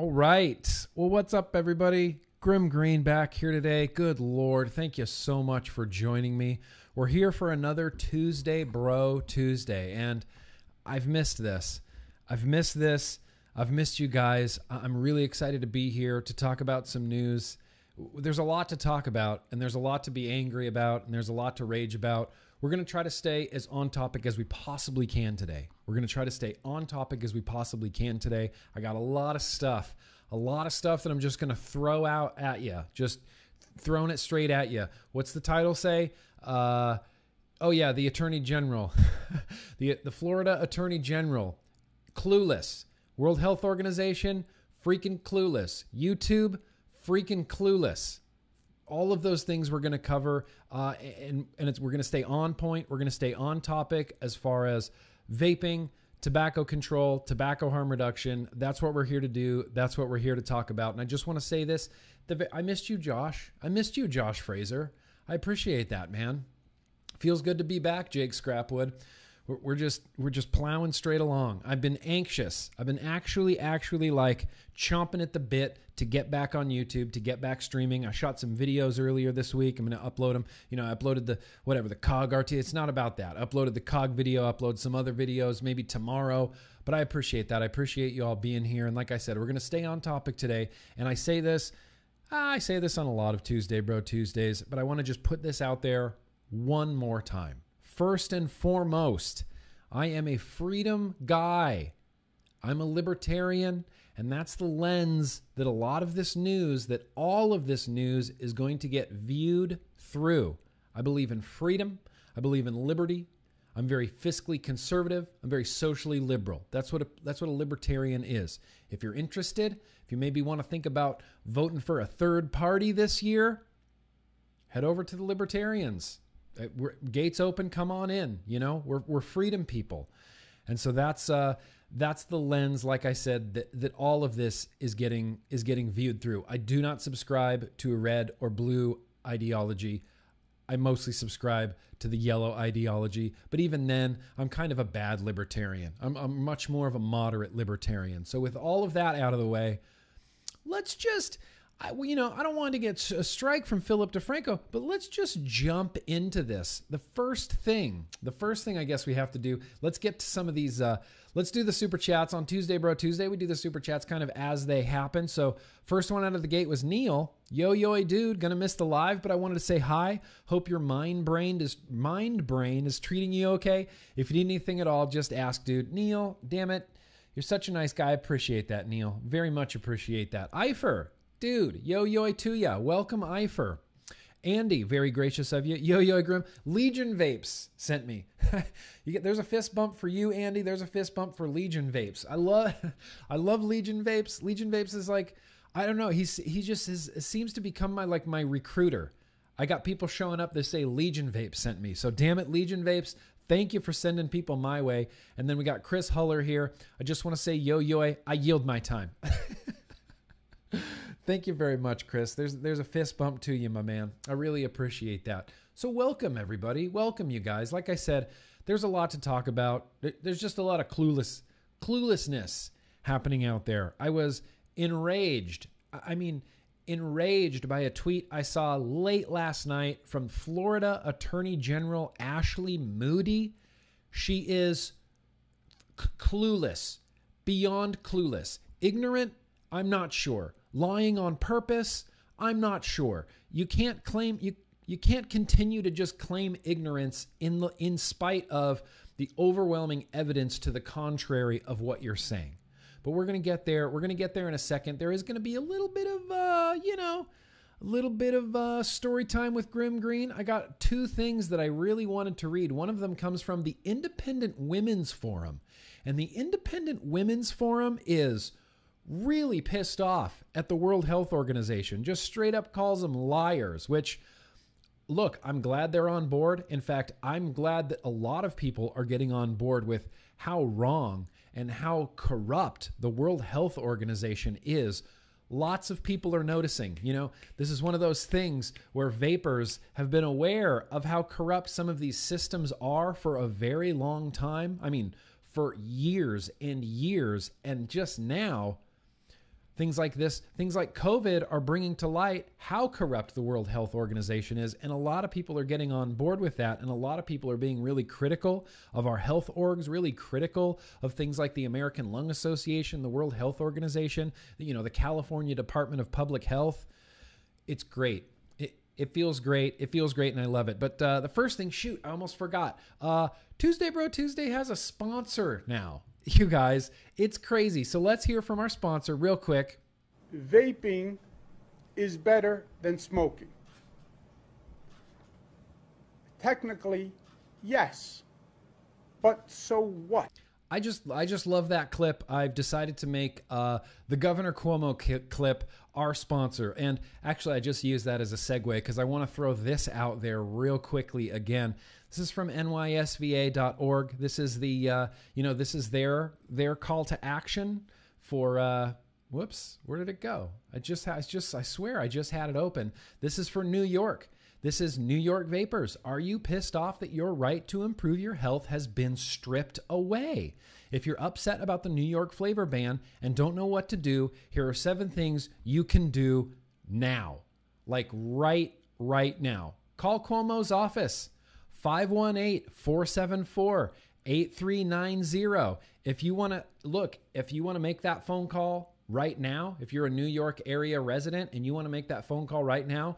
All right. Well, what's up, everybody? Grimm Green back here today. Good Lord. Thank you so much for joining me. We're here for another Tuesday, Bro Tuesday. And I've missed this. I've missed this. I've missed you guys. I'm really excited to be here to talk about some news. There's a lot to talk about, and there's a lot to be angry about, and there's a lot to rage about. We're going to try to stay as on topic as we possibly can today. We're going to try to stay on topic as we possibly can today. I got a lot of stuff, a lot of stuff that I'm just going to throw out at you, just throwing it straight at you. What's the title say? Uh, oh yeah, the Attorney General, the the Florida Attorney General, clueless. World Health Organization, freaking clueless. YouTube, freaking clueless all of those things we're going to cover uh, and, and we're going to stay on point we're going to stay on topic as far as vaping tobacco control tobacco harm reduction. That's what we're here to do. That's what we're here to talk about. And i just want to say this the, i missed you josh. I missed you josh fraser. I appreciate that man. Feels good to be back jake scrapwood we're, just we're just plowing straight along. I've been anxious. I've been actually actually like chomping at the bit to get back on youtube to get back streaming. I shot some videos earlier this week. I'm going to upload them you know i uploaded the whatever the cog rt it's not about that. Uploaded the cog video upload some other videos maybe tomorrow. But i appreciate that. I appreciate you all being here. And like i said we're going to stay on topic today. And i say this I say this on a lot of Tuesday Bro Tuesdays, but I want to just put this out there one more time. First and foremost, I am a freedom guy. I'm a libertarian, and that's the lens that a lot of this news, that all of this news is going to get viewed through. I believe in freedom, I believe in liberty. I'm very fiscally conservative. I'm very socially liberal. That's what a, that's what a libertarian is. If you're interested, if you maybe want to think about voting for a third party this year, head over to the libertarians. Uh, We're, gates open, come on in. You know, we're, we're freedom people. And so that's uh, that's the lens, like I said, that, that all of this is getting is getting viewed through. I do not subscribe to a red or blue ideology. I mostly subscribe to the yellow ideology, but even then, I'm kind of a bad libertarian. I'm, I'm much more of a moderate libertarian. So, with all of that out of the way, let's just I, you know, I don't want to get a strike from Philip DeFranco, but let's just jump into this. The first thing, the first thing I guess we have to do, let's get to some of these. Uh, let's do the super chats on Tuesday, bro. Tuesday, we do the super chats kind of as they happen. So, first one out of the gate was Neil. Yo, yo, dude, gonna miss the live, but I wanted to say hi. Hope your mind brain is mind brain is treating you okay. If you need anything at all, just ask, dude. Neil, damn it. You're such a nice guy. I appreciate that, Neil. Very much appreciate that. Eifer, Dude, yo yo to ya. Welcome, Eifer. Andy, very gracious of you. Yo yo grim. Legion Vapes sent me. get there's a fist bump for you, Andy. There's a fist bump for Legion Vapes. I love I love Legion Vapes. Legion Vapes is like I don't know. He's he just is, seems to become my like my recruiter. I got people showing up that say Legion Vapes sent me. So damn it, Legion Vapes. Thank you for sending people my way. And then we got Chris Huller here. I just want to say yo yo. I yield my time. Thank you very much, Chris. There's there's a fist bump to you, my man. I really appreciate that. So welcome everybody. Welcome you guys. Like I said, there's a lot to talk about. There's just a lot of clueless cluelessness happening out there. I was enraged. I mean, enraged by a tweet I saw late last night from Florida Attorney General Ashley Moody. She is c- clueless, beyond clueless. Ignorant, I'm not sure. Lying on purpose, I'm not sure. You can't claim you you can't continue to just claim ignorance in the in spite of the overwhelming evidence to the contrary of what you're saying. But we're going to get there. We're going to get there in a second. There is going to be a little bit of uh, you know, a little bit of uh, story time with Grimm Green. I got two things that I really wanted to read. One of them comes from the Independent Women's Forum. And the Independent Women's Forum is really pissed off at the World Health Organization, just straight up calls them liars, which look, I'm glad they're on board. In fact, I'm glad that a lot of people are getting on board with how wrong and how corrupt the World Health Organization is. Lots of people are noticing. You know, this is one of those things where vapors have been aware of how corrupt some of these systems are for a very long time. I mean, for years and years. And just now, things like this, things like COVID are bringing to light how corrupt the World Health Organization is. And a lot of people are getting on board with that. And a lot of people are being really critical of our health orgs, really critical of things like the American Lung Association, the World Health Organization, you know, the California Department of Public Health. It's great. It, it feels great. It feels great, and I love it. But uh, the first thing, shoot, I almost forgot. Uh, Tuesday Bro Tuesday has a sponsor now you guys, it's crazy. So let's hear from our sponsor real quick. Vaping is better than smoking. Technically, yes. But so what? I just I just love that clip. I've decided to make uh, the Governor Cuomo clip our sponsor, and actually I just use that as a segue because I want to throw this out there real quickly again. This is from nysva.org. This is the uh, you know this is their their call to action for. Uh, whoops, where did it go? I just I just I swear I just had it open. This is for New York. This is New York Vapors. Are you pissed off that your right to improve your health has been stripped away? If you're upset about the New York flavor ban and don't know what to do, here are seven things you can do now. Like right right now. Call Cuomo's office. 518 474 8390. If you want to look, if you want to make that phone call right now, if you're a New York area resident and you want to make that phone call right now,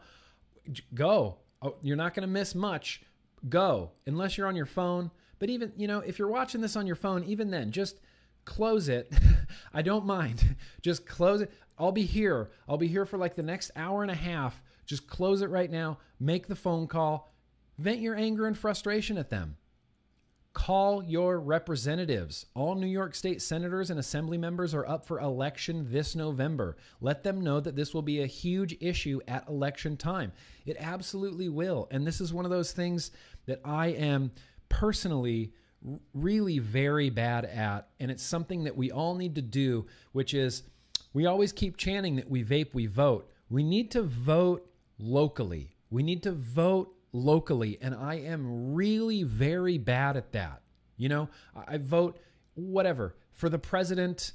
go. Oh, you're not going to miss much. Go, unless you're on your phone. But even, you know, if you're watching this on your phone, even then, just close it. I don't mind. Just close it. I'll be here. I'll be here for like the next hour and a half. Just close it right now. Make the phone call. Vent your anger and frustration at them. Call your representatives. All New York State senators and assembly members are up for election this November. Let them know that this will be a huge issue at election time. It absolutely will. And this is one of those things that I am personally really very bad at. And it's something that we all need to do, which is we always keep chanting that we vape, we vote. We need to vote locally. We need to vote locally, and I am really very bad at that. You know, I vote whatever for the president,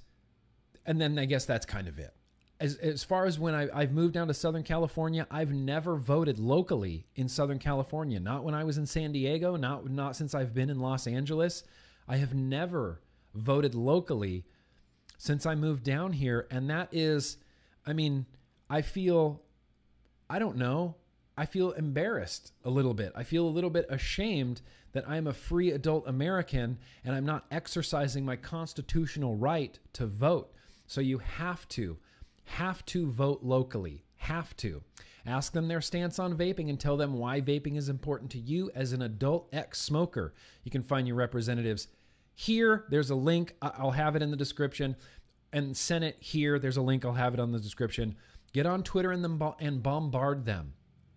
and then I guess that's kind of it. As, as far as when I, I've moved down to Southern California, I've never voted locally in Southern California. Not when I was in San Diego, not not since I've been in Los Angeles. I have never voted locally since I moved down here, and that is, I mean, I feel, I don't know, I feel embarrassed a little bit. I feel a little bit ashamed that I'm a free adult American and I'm not exercising my constitutional right to vote. So you have to, have to vote locally. Have to. Ask them their stance on vaping and tell them why vaping is important to you as an adult ex smoker. You can find your representatives here. There's a link. I'll have it in the description. And Senate here. There's a link. I'll have it on the description. Get on Twitter and, and bombard them.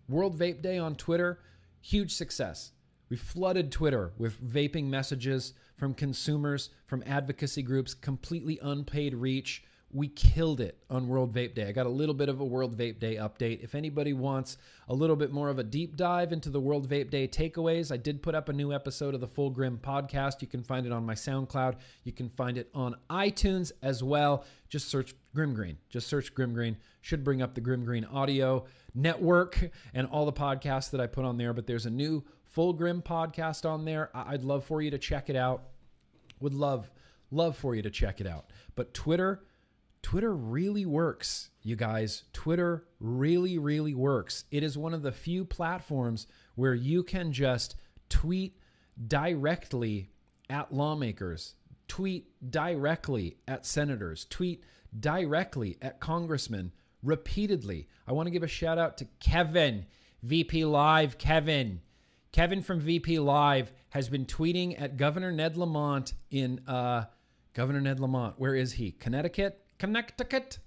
World Vape Day on Twitter, huge success. We flooded Twitter with vaping messages from consumers, from advocacy groups, completely unpaid reach. We killed it on World Vape Day. I got a little bit of a World Vape Day update. If anybody wants a little bit more of a deep dive into the World Vape Day takeaways, I did put up a new episode of the Full Grim podcast. You can find it on my SoundCloud. You can find it on iTunes as well. Just search Grimm Green. Just search Grimm Green. Should bring up the Grimm Green audio network and all the podcasts that I put on there. But there's a new Full Grim podcast on there. I'd love for you to check it out. Would love, love for you to check it out. But Twitter, Twitter really works, you guys. Twitter really, really works. It is one of the few platforms where you can just tweet directly at lawmakers, tweet directly at senators, tweet directly at congressmen repeatedly. I want to give a shout out to Kevin, VP Live. Kevin. Kevin from VP Live has been tweeting at Governor Ned Lamont in uh, Governor Ned Lamont. Where is he? Connecticut? Connecticut?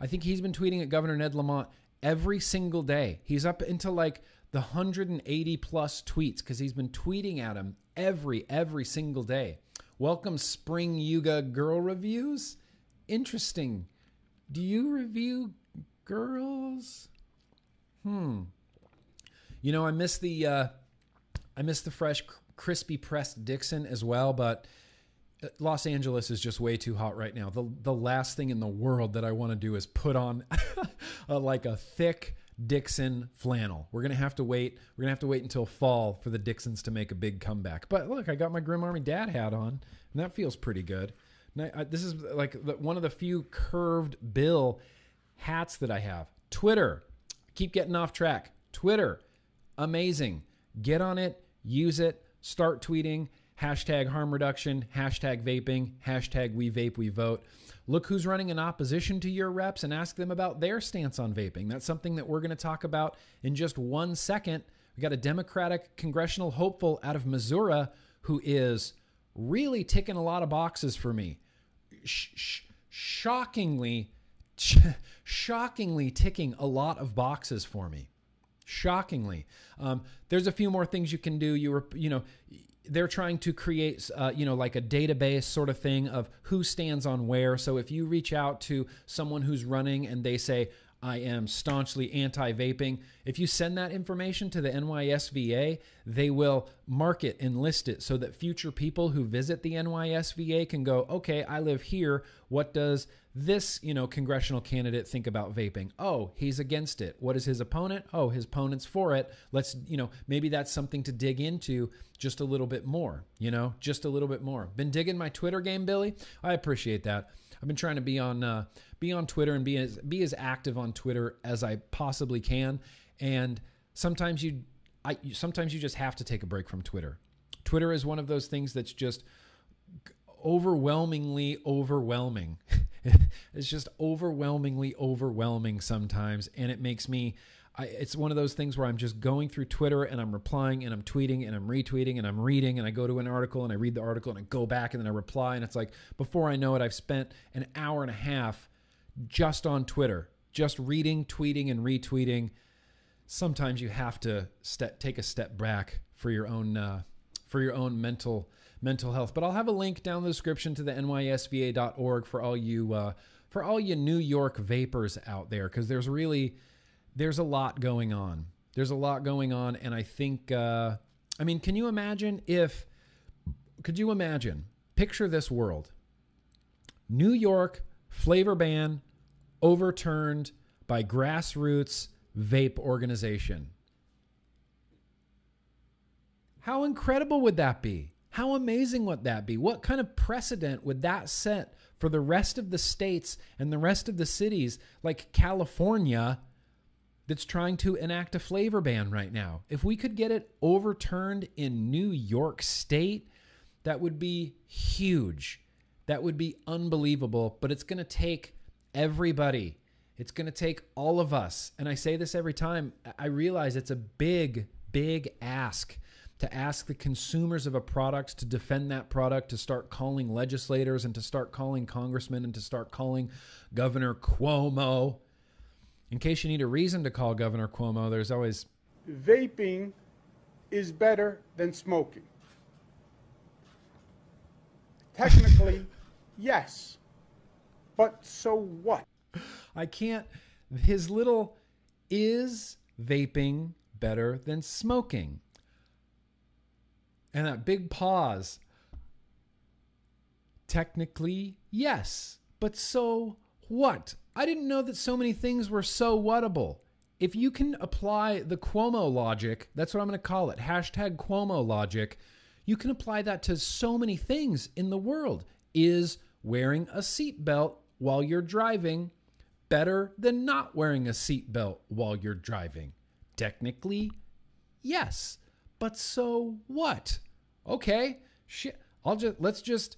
I think he's been tweeting at Governor Ned Lamont every single day. He's up into like the 180 plus tweets because he's been tweeting at him every every single day. Welcome Spring Yuga Girl Reviews. Interesting. Do you review girls? Hmm. You know, I miss the uh, I miss the fresh, crispy pressed Dixxon as well, but Los Angeles is just way too hot right now. The the last thing in the world that I want to do is put on a, like a thick Dixxon flannel. We're gonna have to wait. We're gonna have to wait until fall for the Dixxons to make a big comeback. But look, I got my Grim Army Dad hat on, and that feels pretty good. I, this is like the, one of the few curved bill hats that I have. Twitter, keep getting off track. Twitter, amazing. Get on it, use it, start tweeting hashtag harm reduction, hashtag vaping, hashtag we vape, we vote. Look who's running in opposition to your reps and ask them about their stance on vaping. That's something that we're going to talk about in just one second. We got a Democratic congressional hopeful out of Missouri who is really ticking a lot of boxes for me. Sh- sh- shockingly, shockingly ticking a lot of boxes for me shockingly um, there's a few more things you can do you were you know they're trying to create, uh, you know, like a database sort of thing of who stands on where. So if you reach out to someone who's running and they say, I am staunchly anti vaping. If you send that information to the NYSVA, they will mark it and list it so that future people who visit the NYSVA can go, okay, I live here. What does this, you know, congressional candidate think about vaping? Oh, he's against it. What is his opponent? Oh, his opponent's for it. Let's, you know, maybe that's something to dig into just a little bit more, you know, just a little bit more. Been digging my Twitter game, Billy? I appreciate that. I've been trying to be on uh, be on Twitter and be as be as active on Twitter as I possibly can. And sometimes you, I sometimes you just have to take a break from Twitter. Twitter is one of those things that's just overwhelmingly overwhelming. it's just overwhelmingly overwhelming sometimes, and it makes me I, it's one of those things where I'm just going through Twitter and I'm replying and I'm tweeting and I'm retweeting and I'm reading and I go to an article and I read the article and I go back and then I reply and it's like before I know it I've spent an hour and a half just on Twitter, just reading, tweeting and retweeting. Sometimes you have to step, take a step back for your own uh, for your own mental mental health. But I'll have a link down in the description to the nysva.org for all you uh, for all you New York vapors out there because there's really there's a lot going on. There's a lot going on, and I think, uh, I mean, can you imagine if, could you imagine, picture this world New York flavor ban overturned by grassroots vape organization. How incredible would that be? How amazing would that be? What kind of precedent would that set for the rest of the states and the rest of the cities like California that's trying to enact a flavor ban right now. If we could get it overturned in New York State, that would be huge. That would be unbelievable, but it's going to take everybody. It's going to take all of us. And I say this every time. I realize it's a big, big ask to ask the consumers of a product to defend that product, to start calling legislators and to start calling congressmen and to start calling Governor Cuomo in case you need a reason to call Governor Cuomo, there's always vaping is better than smoking. Technically, yes. But so what? I can't. His little is vaping better than smoking? And that big pause. Technically, yes. But so what? I didn't know that so many things were so whatable. If you can apply the Cuomo logic, that's what I'm going to call it, hashtag Cuomo logic, you can apply that to so many things in the world. Is wearing a seatbelt while you're driving better than not wearing a seatbelt while you're driving? Technically, yes. But so what? Okay, shit. I'll just let's just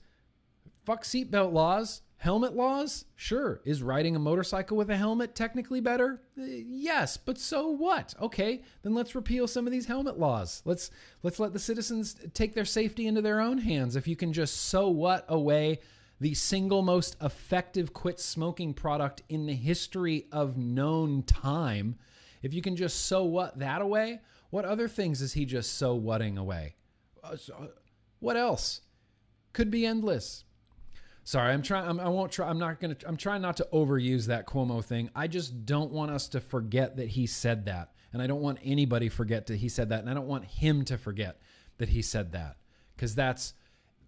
fuck seatbelt laws Helmet laws? Sure. Is riding a motorcycle with a helmet technically better? Uh, yes, but so what? Okay, then let's repeal some of these helmet laws. Let's let's let the citizens take their safety into their own hands. If you can just so what away the single most effective quit smoking product in the history of known time, if you can just so what that away, what other things is he just so whatting away? Uh, uh, what else? Could be endless Sorry, I'm trying. I'm, I won't try. I'm not gonna. I'm trying not to overuse that Cuomo thing. I just don't want us to forget that he said that, and I don't want anybody forget that he said that, and I don't want him to forget that he said that, because that's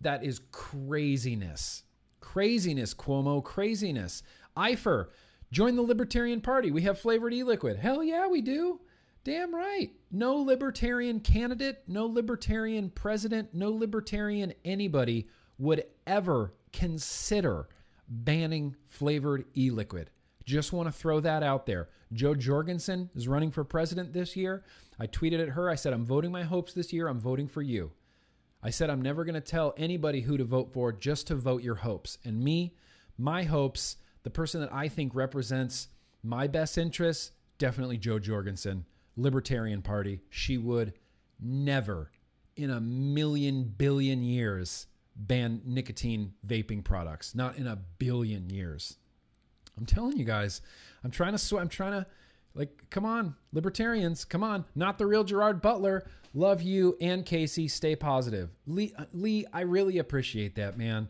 that is craziness. Craziness, Cuomo, craziness. Eifer, join the Libertarian Party. We have flavored e liquid. Hell yeah, we do. Damn right. No libertarian candidate, no libertarian president, no libertarian anybody would ever consider banning flavored e liquid. Just want to throw that out there. Jo Jorgensen is running for president this year. I tweeted at her. I said, I'm voting my hopes this year. I'm voting for you. I said, I'm never going to tell anybody who to vote for, just to vote your hopes. And me, my hopes, the person that I think represents my best interests, definitely Jo Jorgensen, Libertarian Party. She would never in a million billion years ban nicotine vaping products. Not in a billion years. I'm telling you guys, I'm trying to sw- I'm trying to like come on, libertarians, come on. Not the real Gerard Butler. Love you and Casey. Stay positive. Lee uh, Lee, I really appreciate that, man.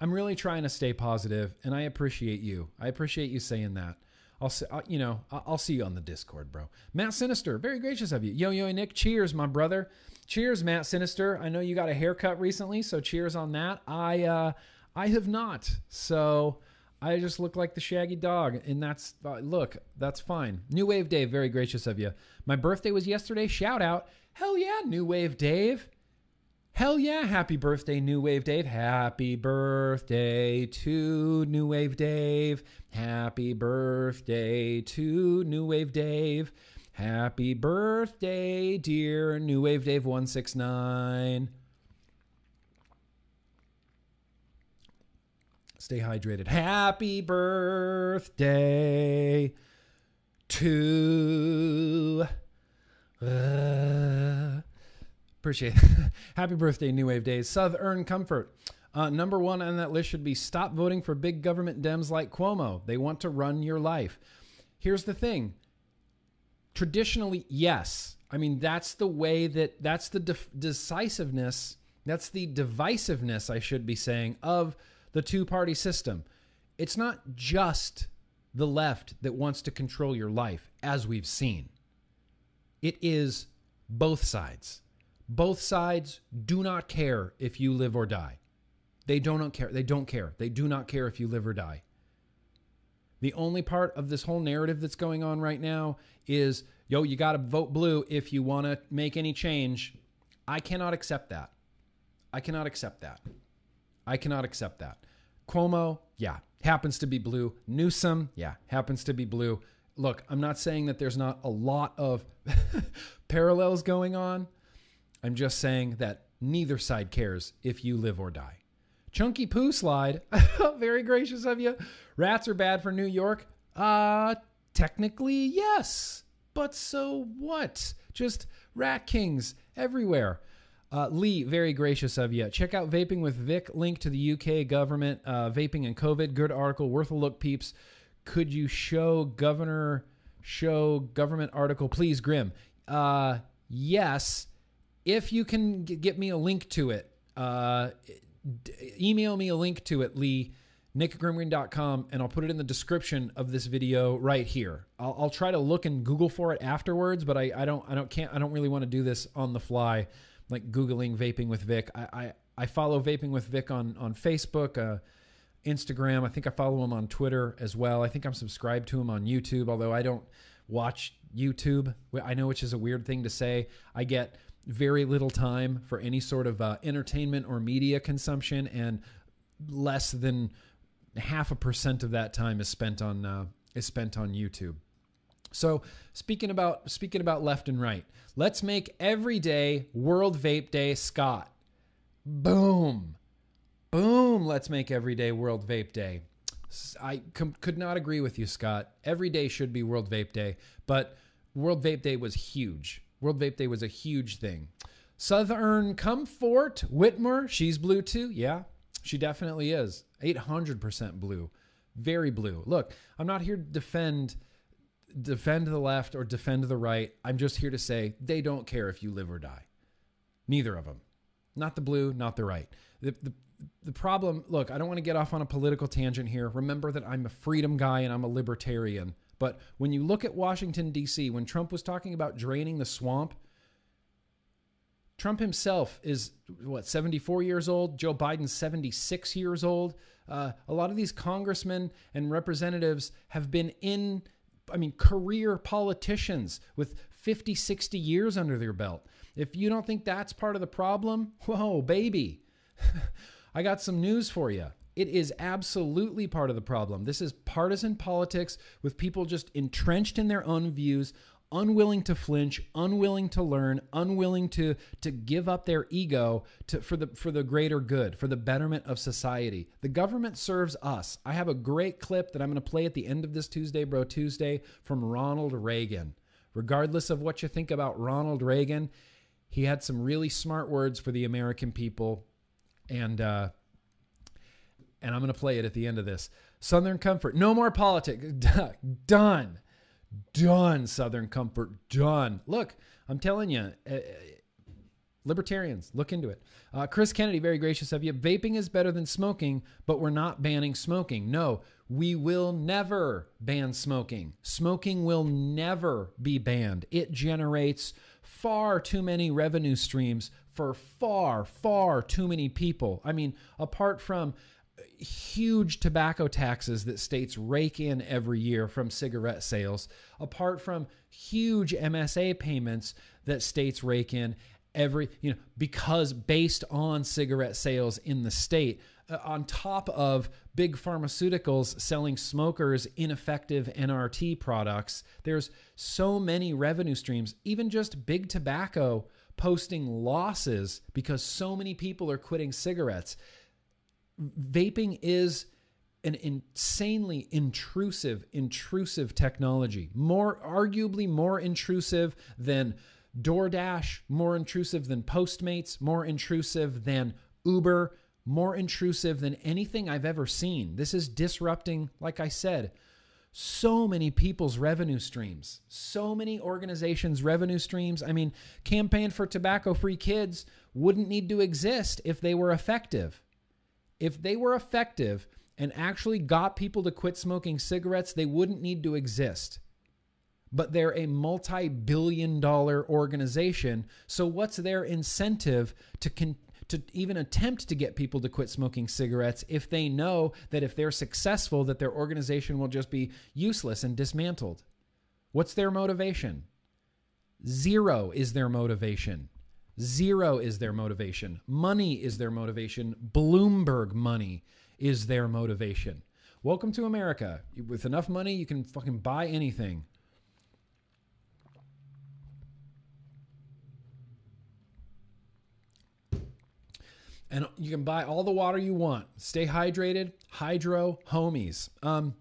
I'm really trying to stay positive and I appreciate you. I appreciate you saying that. I'll see, uh, you know, I'll see you on the Discord, bro. Matt Sinister, very gracious of you. Yo, yo, Nick, cheers, my brother. Cheers, Matt Sinister. I know you got a haircut recently, so cheers on that. I, uh, I have not. So I just look like the shaggy dog, and that's uh, look, that's fine. New Wave Dave, very gracious of you. My birthday was yesterday. Shout out, hell yeah, New Wave Dave. Hell yeah, happy birthday, New Wave Dave. Happy birthday to New Wave Dave. Happy birthday to New Wave Dave. Happy birthday, dear New Wave Dave 169. Stay hydrated. Happy birthday to. Uh, Appreciate it. Happy birthday, New Wave Days. Southern Comfort. Uh, number one on that list should be stop voting for big government Dems like Cuomo. They want to run your life. Here's the thing traditionally, yes. I mean, that's the way that, that's the de- decisiveness, that's the divisiveness, I should be saying, of the two party system. It's not just the left that wants to control your life, as we've seen, it is both sides. Both sides do not care if you live or die. They don't care. They don't care. They do not care if you live or die. The only part of this whole narrative that's going on right now is yo, you got to vote blue if you want to make any change. I cannot accept that. I cannot accept that. I cannot accept that. Cuomo, yeah, happens to be blue. Newsom, yeah, happens to be blue. Look, I'm not saying that there's not a lot of parallels going on. I'm just saying that neither side cares if you live or die. Chunky Poo Slide, very gracious of you. Rats are bad for New York. Uh, technically, yes. But so what? Just rat kings everywhere. Uh, Lee, very gracious of you. Check out Vaping with Vic, link to the UK government, uh, vaping and COVID. Good article, worth a look, peeps. Could you show governor, show government article, please, Grim? Uh, yes if you can get me a link to it, uh, email me a link to it, Lee, nickgrimgreen.com, and I'll put it in the description of this video right here. I'll, I'll try to look and Google for it afterwards, but I, I don't, I don't, can't, I don't really want to do this on the fly, like Googling vaping with Vic. I, I, I follow vaping with Vic on, on Facebook, uh, Instagram. I think I follow him on Twitter as well. I think I'm subscribed to him on YouTube, although I don't watch YouTube. I know, which is a weird thing to say. I get very little time for any sort of uh, entertainment or media consumption, and less than half a percent of that time is spent on uh, is spent on YouTube. So speaking about speaking about left and right, let's make every day World Vape Day, Scott. Boom, boom. Let's make every day World Vape Day. I com- could not agree with you, Scott. Every day should be World Vape Day, but World Vape Day was huge. World Vape Day was a huge thing. Southern Comfort, Whitmer, she's blue too. Yeah, she definitely is. 800% blue. Very blue. Look, I'm not here to defend defend the left or defend the right. I'm just here to say they don't care if you live or die. Neither of them. Not the blue, not the right. The, the, the problem, look, I don't want to get off on a political tangent here. Remember that I'm a freedom guy and I'm a libertarian. But when you look at Washington, D.C., when Trump was talking about draining the swamp, Trump himself is what 74 years old. Joe Biden's 76 years old. Uh, a lot of these congressmen and representatives have been in, I mean, career politicians with 50, 60 years under their belt. If you don't think that's part of the problem, whoa, baby. I got some news for you. It is absolutely part of the problem. This is partisan politics with people just entrenched in their own views, unwilling to flinch, unwilling to learn, unwilling to to give up their ego to for the for the greater good, for the betterment of society. The government serves us. I have a great clip that I'm going to play at the end of this Tuesday Bro Tuesday from Ronald Reagan. Regardless of what you think about Ronald Reagan, he had some really smart words for the American people and uh and I'm going to play it at the end of this. Southern Comfort, no more politics. Done. Done, Southern Comfort. Done. Look, I'm telling you, uh, libertarians, look into it. Uh, Chris Kennedy, very gracious of you. Vaping is better than smoking, but we're not banning smoking. No, we will never ban smoking. Smoking will never be banned. It generates far too many revenue streams for far, far too many people. I mean, apart from huge tobacco taxes that states rake in every year from cigarette sales, apart from huge MSA payments that states rake in every, you know, because based on cigarette sales in the state, uh, on top of big pharmaceuticals selling smokers ineffective NRT products, there's so many revenue streams, even just big tobacco posting losses because so many people are quitting cigarettes vaping is an insanely intrusive, intrusive technology. More, arguably more intrusive than DoorDash, more intrusive than Postmates, more intrusive than Uber, more intrusive than anything I've ever seen. This is disrupting, like I said, so many people's revenue streams, so many organizations' revenue streams. I mean, Campaign for Tobacco Free Kids wouldn't need to exist if they were effective if they were effective and actually got people to quit smoking cigarettes, they wouldn't need to exist. But they're a multi billion dollar organization. So, what's their incentive to, to even attempt to get people to quit smoking cigarettes if they know that if they're successful, that their organization will just be useless and dismantled? What's their motivation? Zero is their motivation. Zero is their motivation. Money is their motivation. Bloomberg money is their motivation. Welcome to America. With enough money, you can fucking buy anything. And you can buy all the water you want. Stay hydrated. Hydro homies. Um,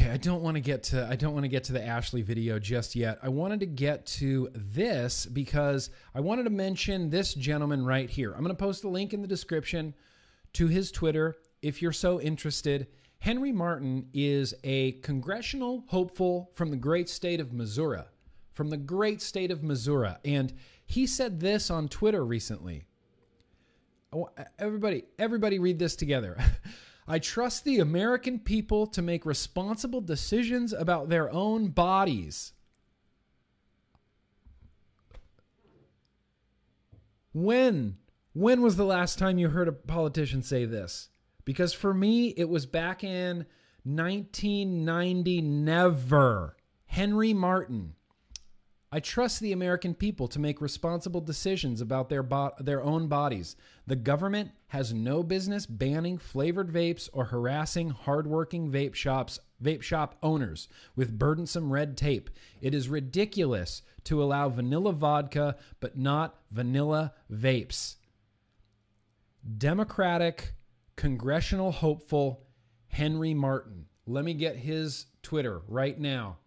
Okay, I don't want to get to I don't want to get to the Ashley video just yet. I wanted to get to this because I wanted to mention this gentleman right here. I'm going to post a link in the description to his Twitter if you're so interested. Henry Martin is a congressional hopeful from the great state of Missouri. From the great state of Missouri. And he said this on Twitter recently. Oh, everybody, everybody read this together. I trust the American people to make responsible decisions about their own bodies. When? When was the last time you heard a politician say this? Because for me, it was back in 1990. Never. Henry Martin. I trust the American people to make responsible decisions about their their own bodies. The government has no business banning flavored vapes or harassing hardworking vape shops vape shop owners with burdensome red tape. It is ridiculous to allow vanilla vodka but not vanilla vapes. Democratic congressional hopeful Henry Martin. Let me get his Twitter right now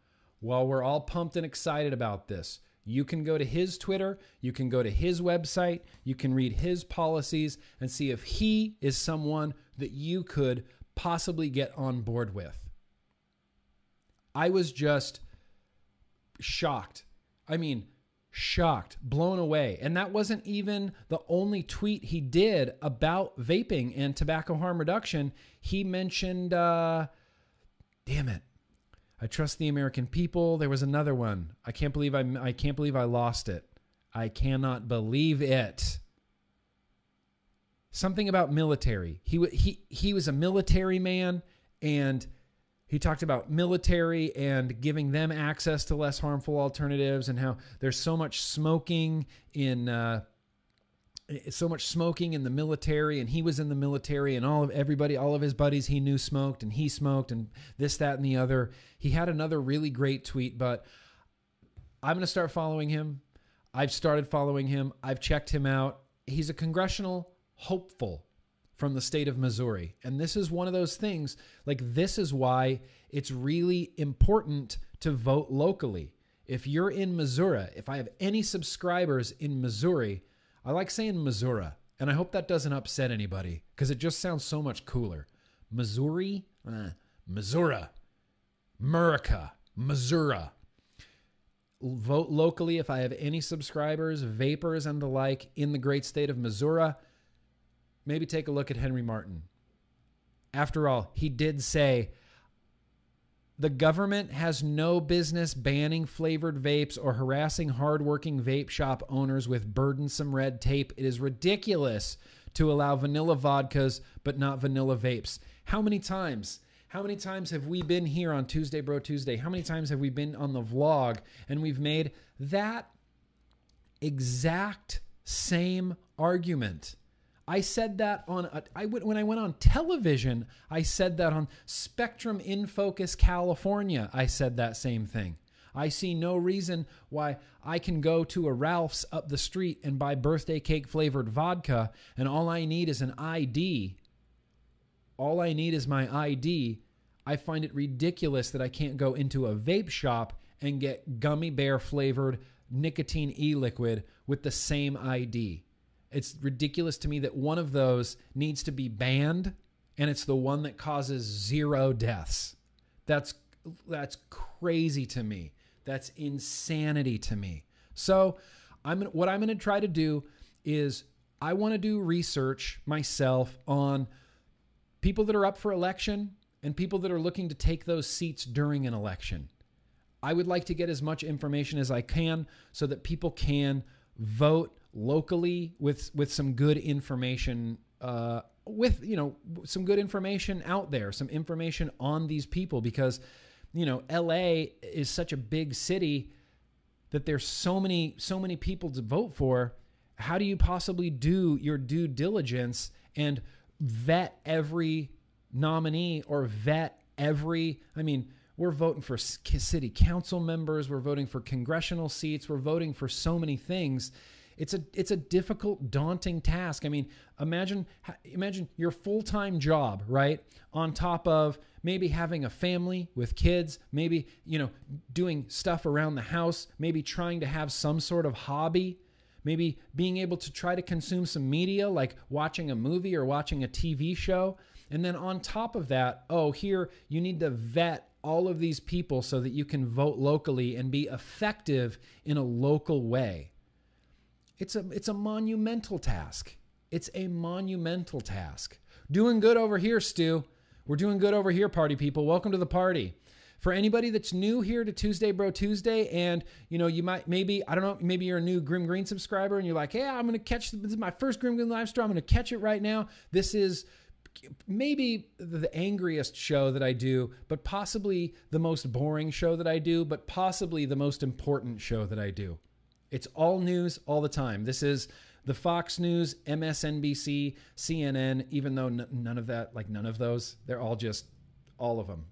while we're all pumped and excited about this, you can go to his Twitter, you can go to his website, you can read his policies and see if he is someone that you could possibly get on board with. I was just shocked. I mean, shocked, blown away. And that wasn't even the only tweet he did about vaping and tobacco harm reduction. He mentioned, uh, damn it, I trust the American people. There was another one. I can't believe I I can't believe I lost it. I cannot believe it. Something about military. He he he was a military man and he talked about military and giving them access to less harmful alternatives and how there's so much smoking in uh, Eh, so much smoking in the military and he was in the military and all of everybody all of his buddies he knew smoked and he smoked and this that and the other. He had another really great tweet but i'm going to start following him. I've started following him. I've checked him out. He's a congressional hopeful from the state of missouri and this is one of those things like this is why it's really important to vote locally. If you're in missouri if i have any subscribers in missouri I like saying Missouri, and I hope that doesn't upset anybody because it just sounds so much cooler. Missouri, eh, Missouri, Murica, Missouri. Vote locally if I have any subscribers, vapors, and the like in the great state of Missouri. Maybe take a look at Henry Martin. After all, he did say the government has no business banning flavored vapes or harassing hardworking vape shop owners with burdensome red tape. It is ridiculous to allow vanilla vodkas but not vanilla vapes. How many times? How many times have we been here on Tuesday Bro Tuesday? How many times have we been on the vlog and we've made that exact same argument? I said that on a, I went when I went on television. I said that on Spectrum in Focus California. I said that same thing. I see no reason why I can go to a Ralph's up the street and buy birthday cake flavored vodka, and all I need is an ID. All I need is my ID. I find it ridiculous that I can't go into a vape shop and get gummy bear flavored nicotine e liquid with the same ID. It's ridiculous to me that one of those needs to be banned and it's the one that causes zero deaths. That's that's crazy to me. That's insanity to me. So, I'm what I'm going to try to do is I want to do research myself on people that are up for election and people that are looking to take those seats during an election. I would like to get as much information as I can so that people can vote locally with with some good information uh, with you know some good information out there some information on these people because you know LA is such a big city that there's so many so many people to vote for. How do you possibly do your due diligence and vet every nominee or vet every I mean we're voting for city council members we're voting for congressional seats we're voting for so many things it's a it's a difficult, daunting task. I mean, imagine imagine your full-time job, right? On top of maybe having a family with kids, maybe, you know, doing stuff around the house, maybe trying to have some sort of hobby, maybe being able to try to consume some media like watching a movie or watching a TV show. And then on top of that, oh, here you need to vet all of these people so that you can vote locally and be effective in a local way. It's a it's a monumental task. It's a monumental task. Doing good over here, Stu. We're doing good over here, party people. Welcome to the party. For anybody that's new here to Tuesday Bro Tuesday, and you know, you might maybe, I don't know, maybe you're a new Grimm Green subscriber and you're like, hey, I'm gonna catch this is my first Grimm Green live stream. I'm gonna catch it right now. This is maybe the angriest show that I do, but possibly the most boring show that I do, but possibly the most important show that I do. It's all news all the time. This is the Fox News, MSNBC, CNN, even though n- none of that, like none of those, they're all just all of them.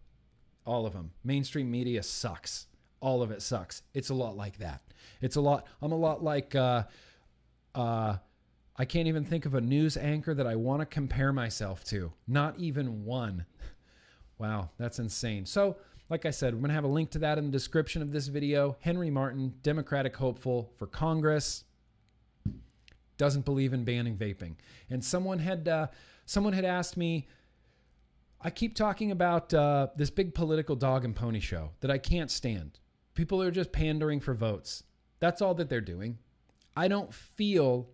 All of them. Mainstream media sucks. All of it sucks. It's a lot like that. It's a lot. I'm a lot like, uh, uh, I can't even think of a news anchor that I want to compare myself to. Not even one. Wow, that's insane. So, like I said, we're going to have a link to that in the description of this video. Henry Martin, Democratic hopeful for Congress, doesn't believe in banning vaping. And someone had uh, someone had asked me, I keep talking about uh, this big political dog and pony show that I can't stand. People are just pandering for votes. That's all that they're doing. I don't feel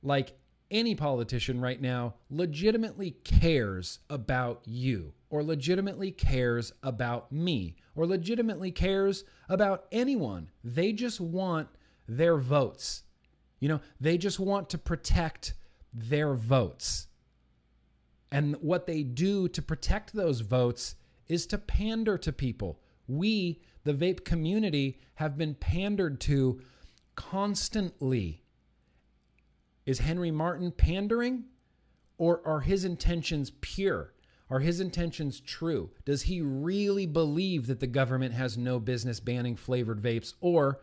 like any politician right now legitimately cares about you or legitimately cares about me or legitimately cares about anyone. They just want their votes. You know, they just want to protect their votes. And what they do to protect those votes is to pander to people. We, the vape community, have been pandered to constantly. Is Henry Martin pandering? Or are his intentions pure? Are his intentions true? Does he really believe that the government has no business banning flavored vapes? Or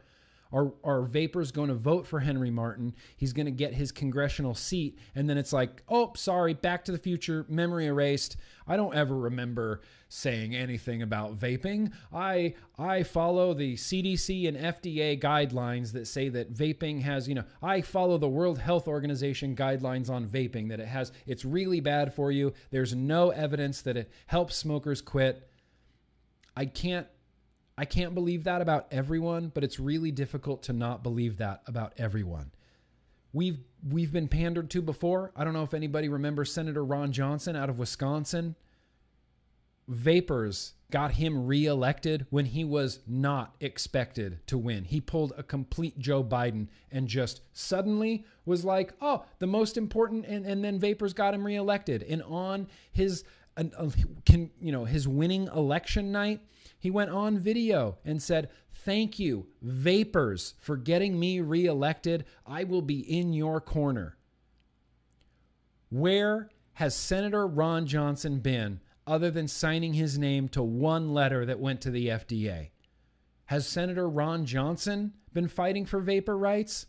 are, are vapors going to vote for Henry Martin? He's going to get his congressional seat. And then it's like, oh, sorry, back to the future, memory erased. I don't ever remember saying anything about vaping. I I follow the CDC and FDA guidelines that say that vaping has, you know, I follow the World Health Organization guidelines on vaping that it has it's really bad for you. There's no evidence that it helps smokers quit. I can't I can't believe that about everyone, but it's really difficult to not believe that about everyone. We've we've been pandered to before. I don't know if anybody remembers Senator Ron Johnson out of Wisconsin. Vapors got him reelected when he was not expected to win. He pulled a complete Joe Biden and just suddenly was like, "Oh, the most important," and, and then Vapors got him reelected. And on his, uh, can you know, his winning election night, he went on video and said, Thank you, Vapors, for getting me reelected. I will be in your corner. Where has Senator Ron Johnson been other than signing his name to one letter that went to the FDA? Has Senator Ron Johnson been fighting for vapor rights?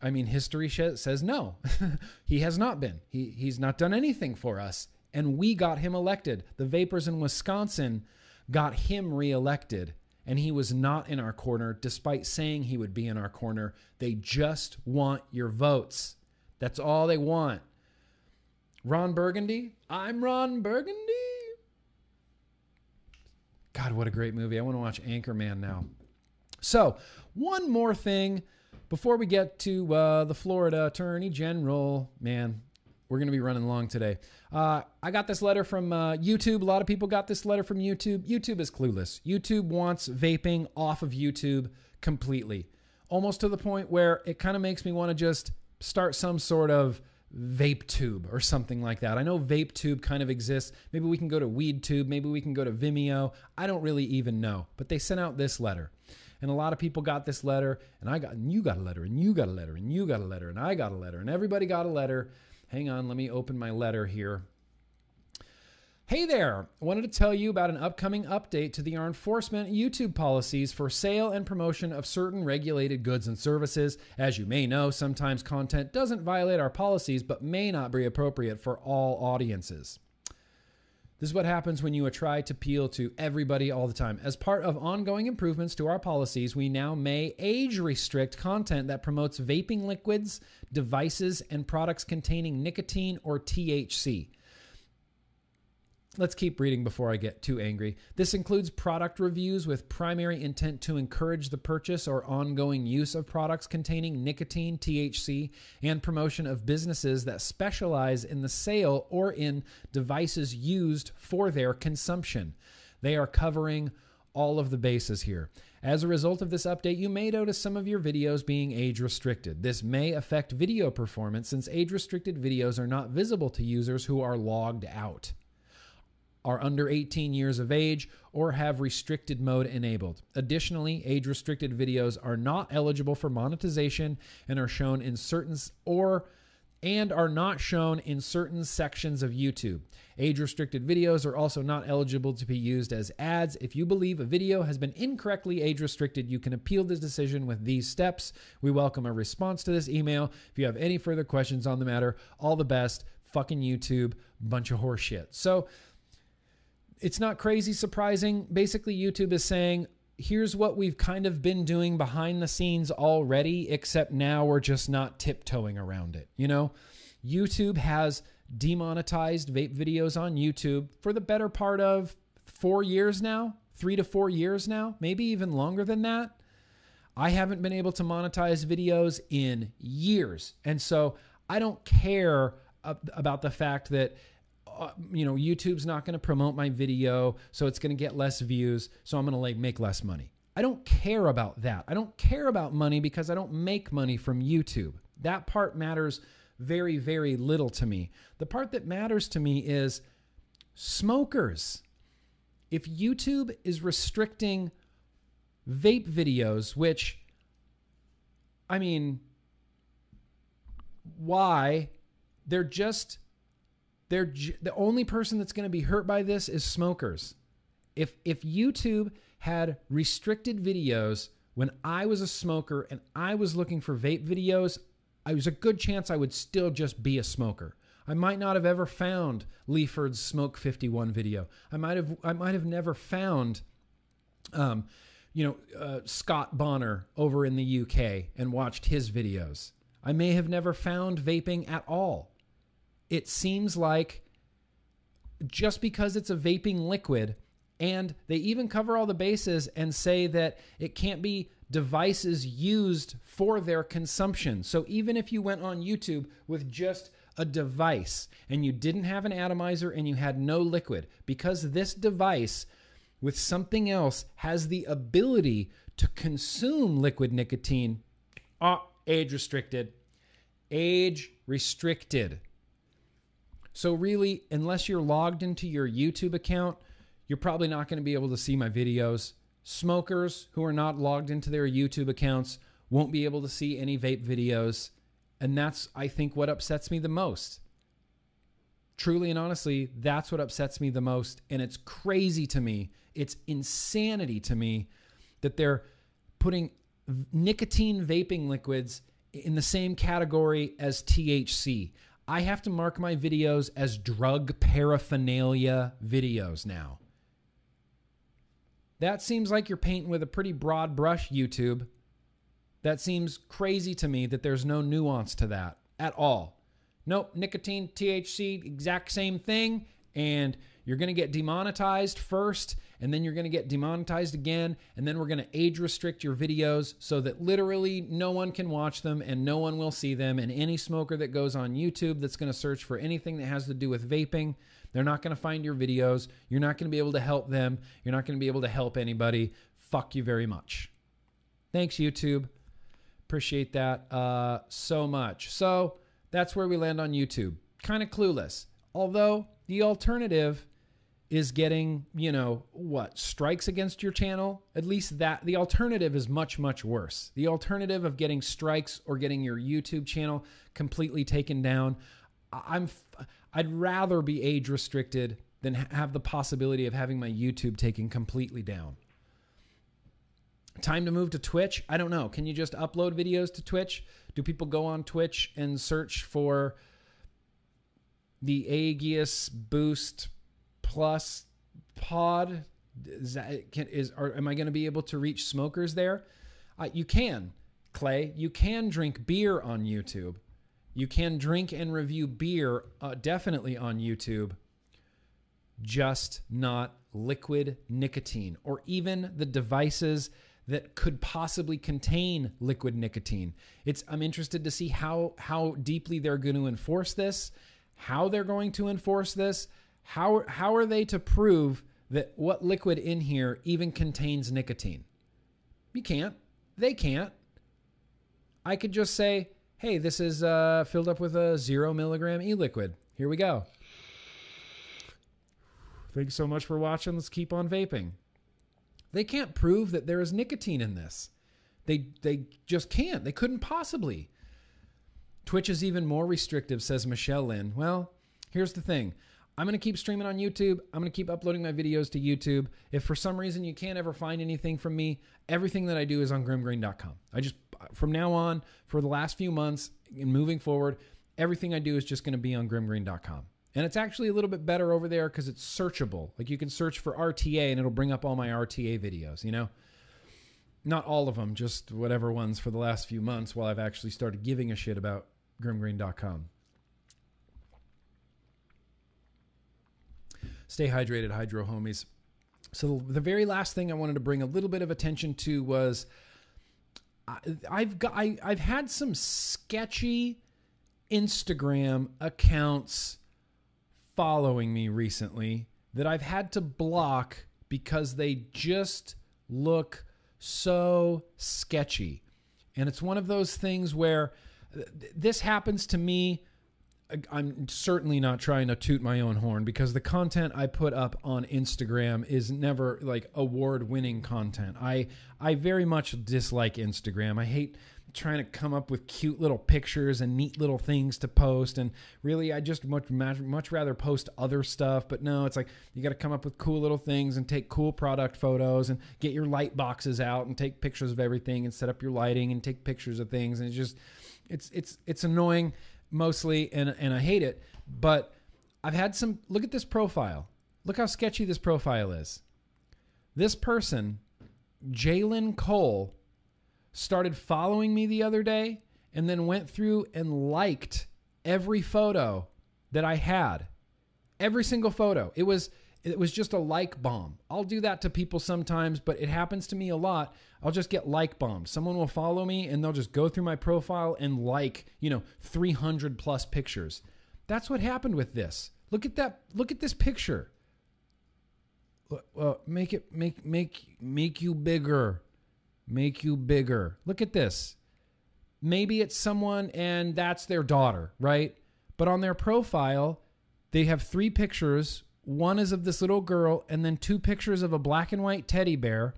I mean, history says no. he has not been. He, he's not done anything for us and we got him elected. The Vapors in Wisconsin got him reelected, and he was not in our corner despite saying he would be in our corner. They just want your votes. That's all they want. Ron Burgundy? I'm Ron Burgundy. God, what a great movie. I want to watch Anchorman now. So, one more thing before we get to uh, the Florida Attorney General. Man, we're going to be running long today. Uh, I got this letter from uh, YouTube. A lot of people got this letter from YouTube. YouTube is clueless. YouTube wants vaping off of YouTube completely, almost to the point where it kind of makes me want to just start some sort of vape tube or something like that. I know vape tube kind of exists. Maybe we can go to weed tube. Maybe we can go to Vimeo. I don't really even know. But they sent out this letter. And a lot of people got this letter, and I got, and you got a letter, and you got a letter, and you got a letter, and I got a letter, and everybody got a letter Hang on, let me open my letter here. Hey there! Wanted to tell you about an upcoming update to the our enforcement YouTube policies for sale and promotion of certain regulated goods and services. As you may know, sometimes content doesn't violate our policies but may not be appropriate for all audiences. This is what happens when you try to appeal to everybody all the time. As part of ongoing improvements to our policies, we now may age restrict content that promotes vaping liquids, devices, and products containing nicotine or THC. Let's keep reading before I get too angry. This includes product reviews with primary intent to encourage the purchase or ongoing use of products containing nicotine, THC, and promotion of businesses that specialize in the sale or in devices used for their consumption. They are covering all of the bases here. As a result of this update, you may notice some of your videos being age restricted. This may affect video performance since age restricted videos are not visible to users who are logged out are under 18 years of age or have restricted mode enabled. Additionally, age restricted videos are not eligible for monetization and are shown in certain or and are not shown in certain sections of YouTube. Age restricted videos are also not eligible to be used as ads. If you believe a video has been incorrectly age restricted, you can appeal this decision with these steps. We welcome a response to this email. If you have any further questions on the matter, all the best. Fucking YouTube, bunch of horseshit. So, it's not crazy surprising. Basically, YouTube is saying, here's what we've kind of been doing behind the scenes already, except now we're just not tiptoeing around it. You know, YouTube has demonetized vape videos on YouTube for the better part of four years now, three to four years now, maybe even longer than that. I haven't been able to monetize videos in years. And so I don't care about the fact that uh, you know, YouTube's not going to promote my video, so it's going to get less views, so I'm going to like make less money. I don't care about that. I don't care about money because I don't make money from YouTube. That part matters very, very little to me. The part that matters to me is smokers. If YouTube is restricting vape videos, which, I mean, why? They're just, they're the only person that's going to be hurt by this is smokers. If if YouTube had restricted videos when I was a smoker and I was looking for vape videos, I was a good chance I would still just be a smoker. I might not have ever found Leaford's Smoke 51 video. I might have I might have never found um, you know, uh, Scott Bonner over in the UK and watched his videos. I may have never found vaping at all. It seems like just because it's a vaping liquid, and they even cover all the bases and say that it can't be devices used for their consumption. So even if you went on YouTube with just a device and you didn't have an atomizer and you had no liquid, because this device with something else has the ability to consume liquid nicotine, ah, age restricted. Age restricted. So, really, unless you're logged into your YouTube account, you're probably not going to be able to see my videos. Smokers who are not logged into their YouTube accounts won't be able to see any vape videos. And that's, I think, what upsets me the most. Truly and honestly, that's what upsets me the most. And it's crazy to me. It's insanity to me that they're putting nicotine vaping liquids in the same category as THC. I have to mark my videos as drug paraphernalia videos now. That seems like you're painting with a pretty broad brush, YouTube. That seems crazy to me that there's no nuance to that at all. Nope, nicotine, THC, exact same thing. And you're going to get demonetized first, and then you're going to get demonetized again, and then we're going to age restrict your videos so that literally no one can watch them and no one will see them. And any smoker that goes on YouTube that's going to search for anything that has to do with vaping, they're not going to find your videos. You're not going to be able to help them. You're not going to be able to help anybody. Fuck you very much. Thanks, YouTube. Appreciate that uh, so much. So, that's where we land on YouTube. Kind of clueless. Although the alternative is getting, you know, what, strikes against your channel? At least that the alternative is much much worse. The alternative of getting strikes or getting your YouTube channel completely taken down, I'm I'd rather be age restricted than have the possibility of having my YouTube taken completely down. Time to move to Twitch? I don't know. Can you just upload videos to Twitch? Do people go on Twitch and search for the Aegis Boost Plus pod? Is that can is or am I going to be able to reach smokers there? Uh, you can, Clay. You can drink beer on YouTube. You can drink and review beer uh, definitely on YouTube. Just not liquid nicotine or even the devices that could possibly contain liquid nicotine. It's I'm interested to see how how deeply they're going to enforce this, how they're going to enforce this, how how are they to prove that what liquid in here even contains nicotine? You can't. They can't. I could just say, hey, this is uh, filled up with a zero milligram e liquid. Here we go. Thanks so much for watching. Let's keep on vaping. They can't prove that there is nicotine in this. They they just can't. They couldn't possibly. Twitch is even more restrictive, says Michelle Lynn. Well, here's the thing. I'm going to keep streaming on YouTube. I'm going to keep uploading my videos to YouTube. If for some reason you can't ever find anything from me, everything that I do is on grimmgreen.com. I just, from now on, for the last few months and moving forward, everything I do is just going to be on grimmgreen.com. And it's actually a little bit better over there because it's searchable. Like you can search for RTA and it'll bring up all my RTA videos, you know? Not all of them, just whatever ones for the last few months while I've actually started giving a shit about grimmgreen.com. Stay hydrated, hydro homies. So the very last thing I wanted to bring a little bit of attention to was I've got I, I've had some sketchy Instagram accounts following me recently that I've had to block because they just look so sketchy. And it's one of those things where th- this happens to me. I'm certainly not trying to toot my own horn because the content I put up on Instagram is never like award-winning content. I I very much dislike Instagram. I hate trying to come up with cute little pictures and neat little things to post and really I just much much rather post other stuff but no it's like you got to come up with cool little things and take cool product photos and get your light boxes out and take pictures of everything and set up your lighting and take pictures of things and it's just it's it's it's annoying mostly and and I hate it but I've had some look at this profile look how sketchy this profile is this person Jalen Cole started following me the other day and then went through and liked every photo that I had. Every single photo. It was it was just a like bomb. I'll do that to people sometimes, but it happens to me a lot. I'll just get like bombed. Someone will follow me and they'll just go through my profile and like, you know, 300 plus pictures. That's what happened with this. Look at that. Look at this picture. Well, uh, make it make make make you bigger make you bigger. Look at this. Maybe it's someone and that's their daughter, right? But on their profile, they have three pictures. One is of this little girl, and then two pictures of a black and white teddy bear,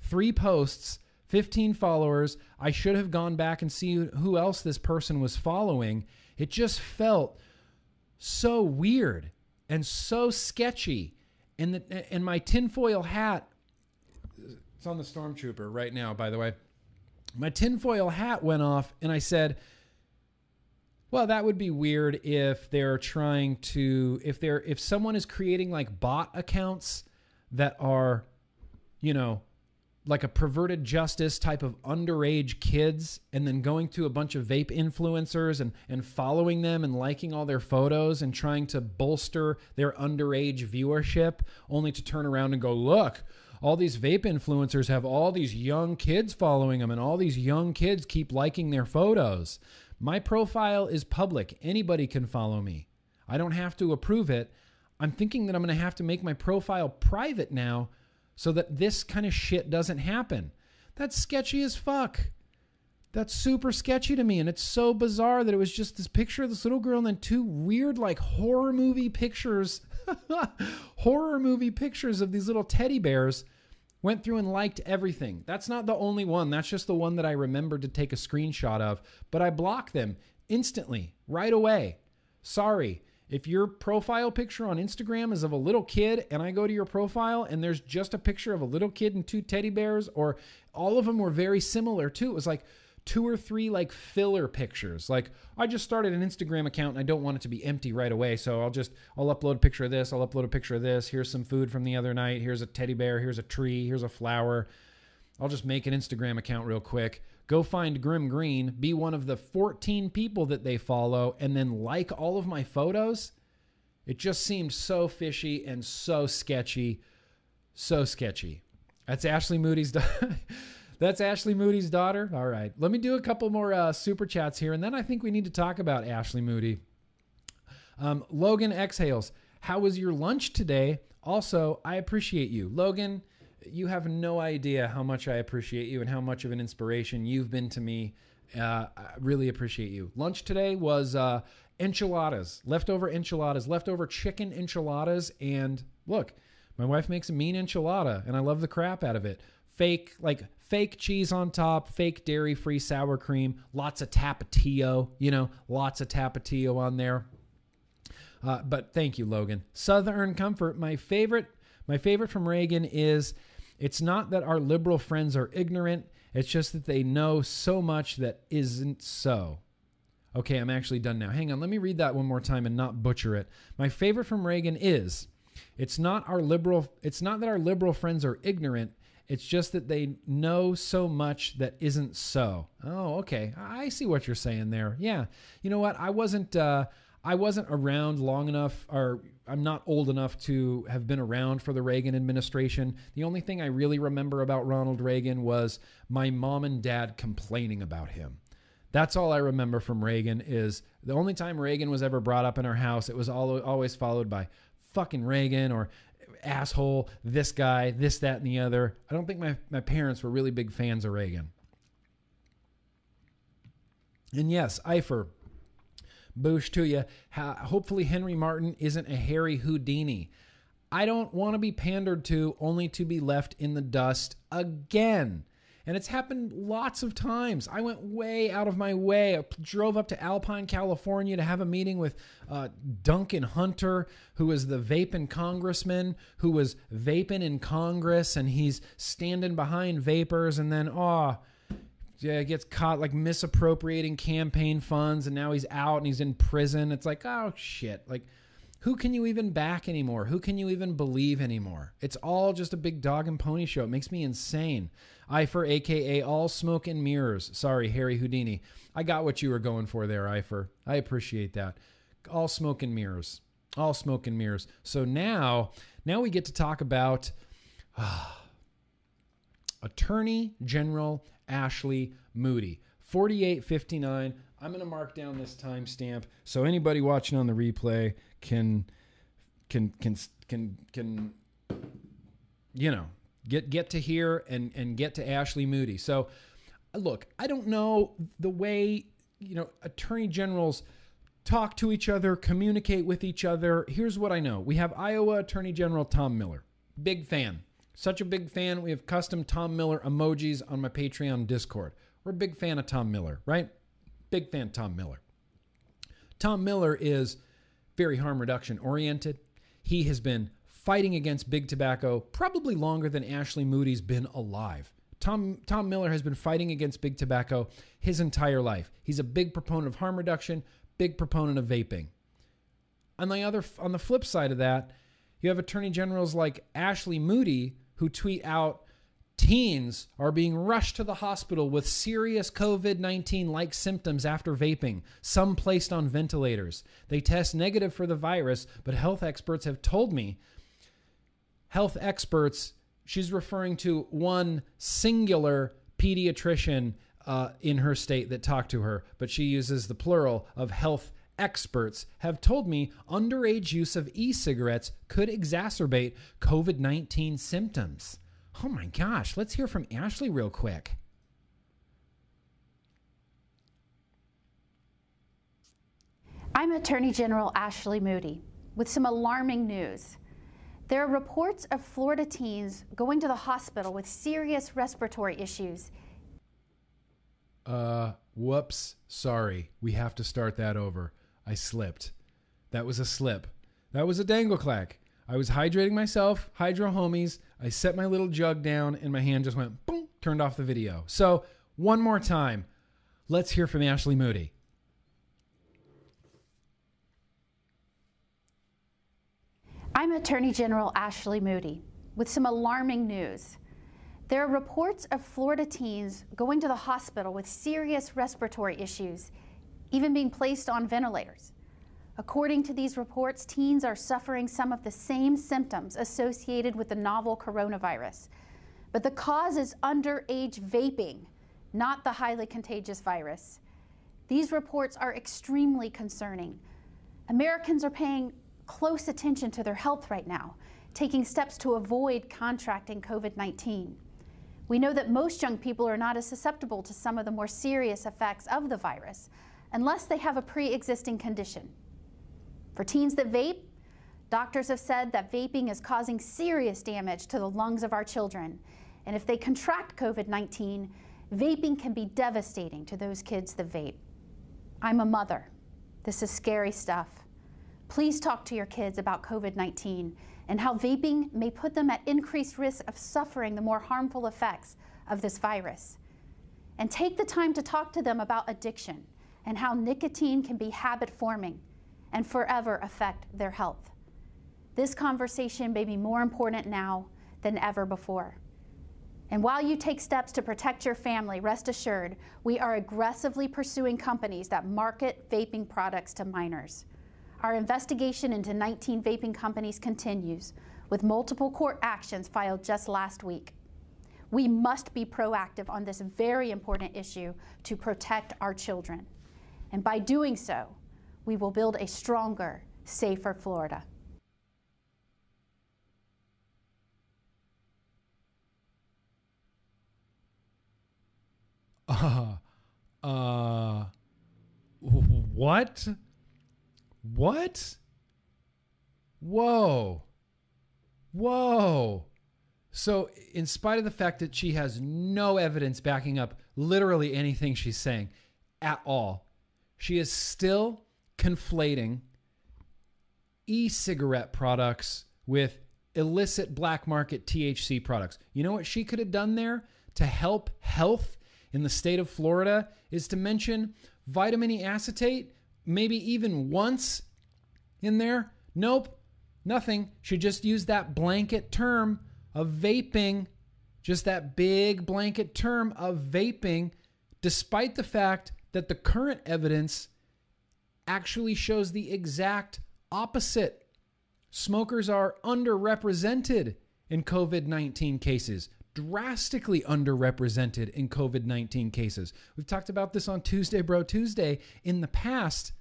three posts, 15 followers. I should have gone back and see who else this person was following. It just felt so weird and so sketchy. And the, and my tinfoil hat it's on the stormtrooper right now, by the way. My tinfoil hat went off, and I said, well, that would be weird if they're trying to if they're if someone is creating like bot accounts that are, you know, like a perverted justice type of underage kids and then going to a bunch of vape influencers and, and following them and liking all their photos and trying to bolster their underage viewership only to turn around and go, look, all these vape influencers have all these young kids following them, and all these young kids keep liking their photos. My profile is public. Anybody can follow me. I don't have to approve it. I'm thinking that I'm going to have to make my profile private now so that this kind of shit doesn't happen. That's sketchy as fuck. That's super sketchy to me. And it's so bizarre that it was just this picture of this little girl and then two weird, like horror movie pictures horror movie pictures of these little teddy bears. Went through and liked everything. That's not the only one. That's just the one that I remembered to take a screenshot of. But I blocked them instantly, right away. Sorry. If your profile picture on Instagram is of a little kid and I go to your profile and there's just a picture of a little kid and two teddy bears, or all of them were very similar too, it was like, two or three like filler pictures. Like I just started an Instagram account and I don't want it to be empty right away, so I'll just I'll upload a picture of this, I'll upload a picture of this. Here's some food from the other night. Here's a teddy bear, here's a tree, here's a flower. I'll just make an Instagram account real quick. Go find Grimm Green, be one of the 14 people that they follow and then like all of my photos. It just seemed so fishy and so sketchy. So sketchy. That's Ashley Moody's That's Ashley Moody's daughter. All right. Let me do a couple more uh, super chats here, and then I think we need to talk about Ashley Moody. Um, Logan exhales. How was your lunch today? Also, I appreciate you. Logan, you have no idea how much I appreciate you and how much of an inspiration you've been to me. Uh, I really appreciate you. Lunch today was uh, enchiladas, leftover enchiladas, leftover chicken enchiladas. And look, my wife makes a mean enchilada, and I love the crap out of it. Fake, like fake cheese on top, fake dairy free sour cream, lots of tapatio, you know, lots of tapatio on there. Uh, but thank you, Logan. Southern Comfort, my favorite, my favorite from Reagan is it's not that our liberal friends are ignorant, it's just that they know so much that isn't so. Okay, I'm actually done now. Hang on, let me read that one more time and not butcher it. My favorite from Reagan is it's not our liberal it's not that our liberal friends are ignorant, it's just that they know so much that isn't so. Oh, okay. I see what you're saying there. Yeah. You know what? I wasn't uh I wasn't around long enough or I'm not old enough to have been around for the Reagan administration. The only thing I really remember about Ronald Reagan was my mom and dad complaining about him. That's all I remember from Reagan is the only time Reagan was ever brought up in our house, it was always followed by fucking Reagan or asshole, this guy, this, that, and the other. I don't think my, my parents were really big fans of Reagan. And yes, Eifer, boosh to you. hopefully, Henry Martin isn't a Harry Houdini. I don't want to be pandered to only to be left in the dust again. And it's happened lots of times. I went way out of my way. I drove up to Alpine, California to have a meeting with uh, Duncan Hunter, who was the vaping congressman who was vaping in Congress, and he's standing behind vapors. And then, oh, yeah, gets caught like misappropriating campaign funds, and now he's out and he's in prison. It's like, oh, shit. Like, who can you even back anymore? Who can you even believe anymore? It's all just a big dog and pony show. It makes me insane. Eifer, aka All Smoke and Mirrors. Sorry, Harry Houdini. I got what you were going for there, Eifer. I appreciate that. All smoke and mirrors. All smoke and mirrors. So now, now we get to talk about uh, Attorney General Ashley Moody. 4859. I'm going to mark down this timestamp so anybody watching on the replay can can can can can you know get get to here and and get to Ashley Moody. So look, I don't know the way you know attorney generals talk to each other, communicate with each other. Here's what I know. We have Iowa Attorney General Tom Miller. Big fan. Such a big fan. We have custom Tom Miller emojis on my Patreon Discord. We're a big fan of Tom Miller, right? Big fan Tom Miller. Tom Miller is very harm reduction oriented. He has been fighting against big tobacco probably longer than Ashley Moody's been alive. Tom, Tom Miller has been fighting against big tobacco his entire life. He's a big proponent of harm reduction, big proponent of vaping. On the other on the flip side of that, you have attorney generals like Ashley Moody who tweet out Teens are being rushed to the hospital with serious COVID 19 like symptoms after vaping, some placed on ventilators. They test negative for the virus, but health experts have told me, health experts, she's referring to one singular pediatrician uh, in her state that talked to her, but she uses the plural of health experts have told me underage use of e cigarettes could exacerbate COVID 19 symptoms. Oh my gosh, let's hear from Ashley real quick. I'm Attorney General Ashley Moody with some alarming news. There are reports of Florida teens going to the hospital with serious respiratory issues. Uh, whoops. Sorry. We have to start that over. I slipped. That was a slip. That was a dangle clack. I was hydrating myself, hydro homies. I set my little jug down and my hand just went boom, turned off the video. So, one more time, let's hear from Ashley Moody. I'm Attorney General Ashley Moody with some alarming news. There are reports of Florida teens going to the hospital with serious respiratory issues, even being placed on ventilators. According to these reports, teens are suffering some of the same symptoms associated with the novel coronavirus. But the cause is underage vaping, not the highly contagious virus. These reports are extremely concerning. Americans are paying close attention to their health right now, taking steps to avoid contracting COVID 19. We know that most young people are not as susceptible to some of the more serious effects of the virus unless they have a pre existing condition. For teens that vape, doctors have said that vaping is causing serious damage to the lungs of our children. And if they contract COVID 19, vaping can be devastating to those kids that vape. I'm a mother. This is scary stuff. Please talk to your kids about COVID 19 and how vaping may put them at increased risk of suffering the more harmful effects of this virus. And take the time to talk to them about addiction and how nicotine can be habit forming and forever affect their health. This conversation may be more important now than ever before. And while you take steps to protect your family, rest assured, we are aggressively pursuing companies that market vaping products to minors. Our investigation into 19 vaping companies continues, with multiple court actions filed just last week. We must be proactive on this very important issue to protect our children. And by doing so, we will build a stronger, safer Florida. Uh, uh, what? What? Whoa. Whoa. So, in spite of the fact that she has no evidence backing up literally anything she's saying at all, she is still conflating e cigarette products with illicit black market THC products. You know what she could have done there to help health in the state of Florida is to mention vitamin E acetate, maybe even once in there. Nope, nothing. She just used that blanket term of vaping, just that big blanket term of vaping, despite the fact that the current evidence actually shows the exact opposite. Smokers are underrepresented in COVID 19 cases, drastically underrepresented in COVID 19 cases. We've talked about this on Tuesday, Bro Tuesday. In the past,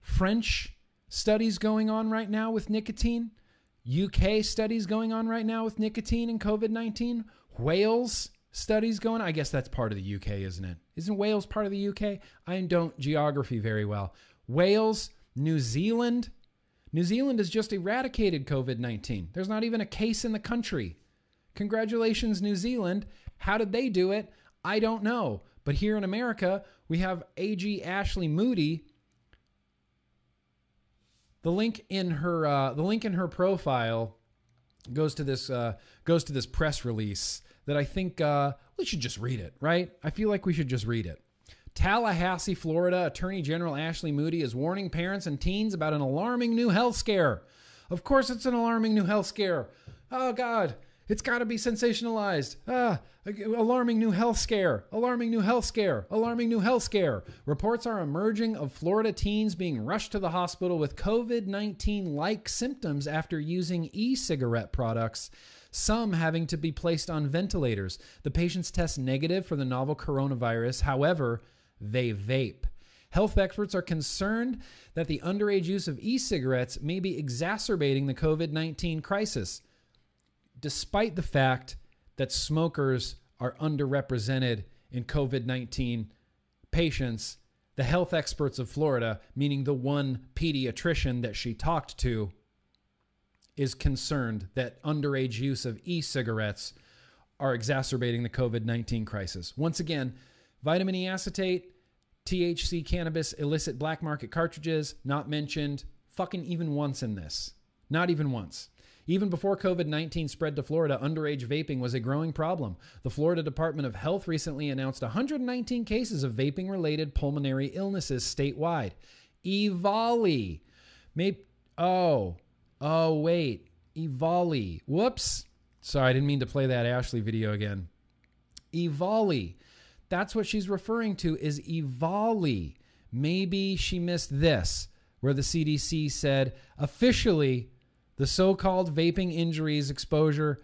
French studies going on right now with nicotine, UK studies going on right now with nicotine and COVID 19, Wales studies going on. I guess that's part of the UK, isn't it? Isn't Wales part of the UK? I don't geography very well. Wales, New Zealand. New Zealand has just eradicated COVID 19. There's not even a case in the country. Congratulations, New Zealand. How did they do it? I don't know. But here in America, we have AG Ashley Moody. The link in her uh, the link in her profile goes to this uh, goes to this press release that I think uh, we should just read it, right? I feel like we should just read it. Tallahassee, Florida, Attorney General Ashley Moody is warning parents and teens about an alarming new health scare. Of course, it's an alarming new health scare. Oh, God. It's got to be sensationalized. Ah, alarming new health scare. Alarming new health scare. Alarming new health scare. Reports are emerging of Florida teens being rushed to the hospital with COVID 19 like symptoms after using e cigarette products, some having to be placed on ventilators. The patients test negative for the novel coronavirus. However, they vape. Health experts are concerned that the underage use of e cigarettes may be exacerbating the COVID 19 crisis despite the fact that smokers are underrepresented in COVID 19 patients, the health experts of Florida, meaning the one pediatrician that she talked to, is concerned that underage use of e cigarettes are exacerbating the COVID 19 crisis. Once again, vitamin E acetate, THC cannabis, illicit black market cartridges, not mentioned fucking even once in this. Not even once. Even before COVID 19 spread to Florida, underage vaping was a growing problem. The Florida Department of Health recently announced 119 cases of vaping related pulmonary illnesses statewide. Evoli. Maybe, oh, oh, wait. Evoli. Whoops. Sorry, I didn't mean to play that Ashley video again. EVALI. That's what she's referring to is EVALI. Maybe she missed this, where the CDC said officially the so-called vaping injuries exposure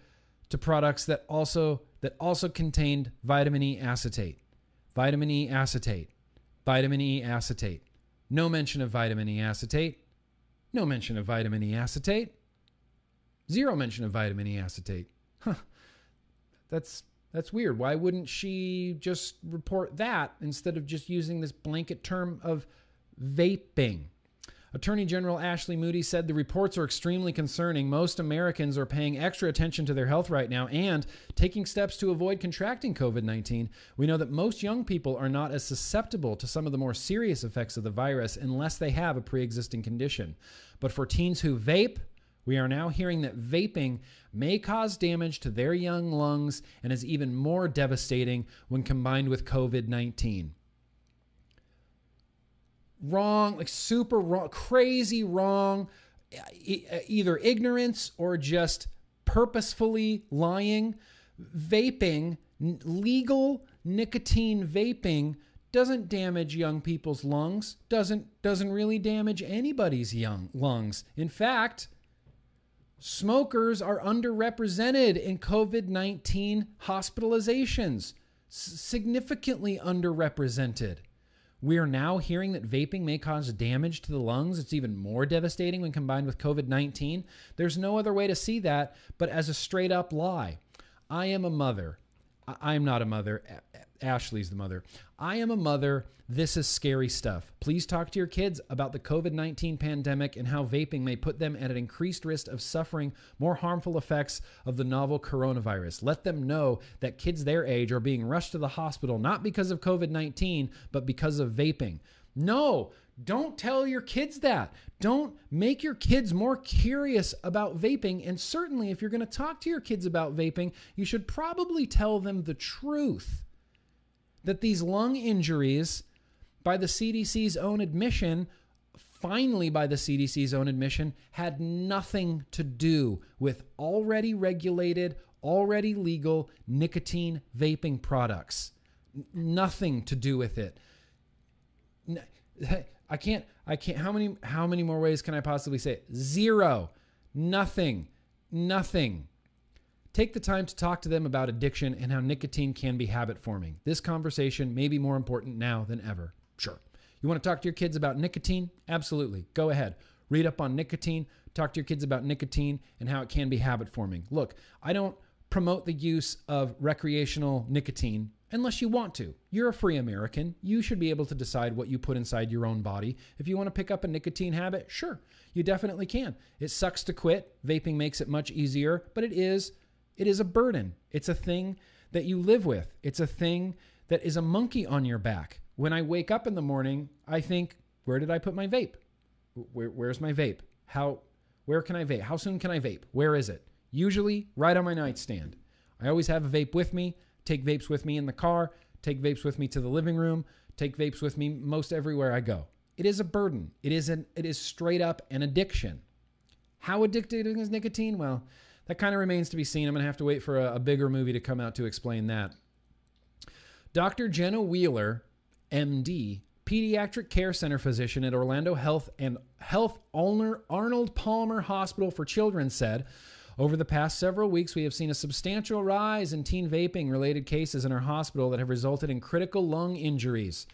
to products that also that also contained vitamin E acetate. Vitamin E acetate. Vitamin E acetate. No mention of vitamin E acetate. No mention of vitamin E acetate. Zero mention of vitamin E acetate. Huh. That's that's weird. Why wouldn't she just report that instead of just using this blanket term of vaping? Attorney General Ashley Moody said the reports are extremely concerning. Most Americans are paying extra attention to their health right now and taking steps to avoid contracting COVID 19. We know that most young people are not as susceptible to some of the more serious effects of the virus unless they have a pre existing condition. But for teens who vape, we are now hearing that vaping may cause damage to their young lungs and is even more devastating when combined with COVID 19 wrong, like super wrong, crazy wrong, either ignorance or just purposefully lying. Vaping, legal nicotine vaping doesn't damage young people's lungs, doesn't doesn't really damage anybody's young lungs. In fact, smokers are underrepresented in COVID-19 hospitalizations, significantly underrepresented. We are now hearing that vaping may cause damage to the lungs. It's even more devastating when combined with COVID 19. There's no other way to see that but as a straight up lie. I am a mother. I'm not a mother. Ashley's the mother. I am a mother. This is scary stuff. Please talk to your kids about the COVID 19 pandemic and how vaping may put them at an increased risk of suffering more harmful effects of the novel coronavirus. Let them know that kids their age are being rushed to the hospital not because of COVID 19, but because of vaping. No, don't tell your kids that. Don't make your kids more curious about vaping. And certainly, if you're going to talk to your kids about vaping, you should probably tell them the truth that these lung injuries, by the CDC's own admission, finally by the CDC's own admission, had nothing to do with already regulated, already legal nicotine vaping products. N- nothing to do with it. I can't I can't how many how many more ways can I possibly say it? Zero. Nothing. Nothing. Take the time to talk to them about addiction and how nicotine can be habit forming. This conversation may be more important now than ever. Sure. You want to talk to your kids about nicotine? Absolutely. Go ahead. Read up on nicotine, talk to your kids about nicotine and how it can be habit forming. Look, I don't promote the use of recreational nicotine unless you want to. You're a free American. You should be able to decide what you put inside your own body. If you want to pick up a nicotine habit, sure, you definitely can. It sucks to quit. Vaping makes it much easier, but it is it is a burden. It's a thing that you live with. It's a thing that is a monkey on your back. When I wake up in the morning, I think, where did I put my vape? Where, where's my vape? How where can I vape? How soon can I vape? Where is it? Usually right on my nightstand. I always have a vape with me take vapes with me in the car, take vapes with me to the living room, take vapes with me most everywhere I go. It is a burden. It is an it is straight up an addiction. How addicted is nicotine? Well, that kind of remains to be seen. I'm going to have to wait for a, a bigger movie to come out to explain that. Dr. Jenna Wheeler, MD, pediatric care center physician at Orlando Health and Health Owner Arnold Palmer Hospital for Children said over the past several weeks, we have seen a substantial rise in teen vaping related cases in our hospital that have resulted in critical lung injuries.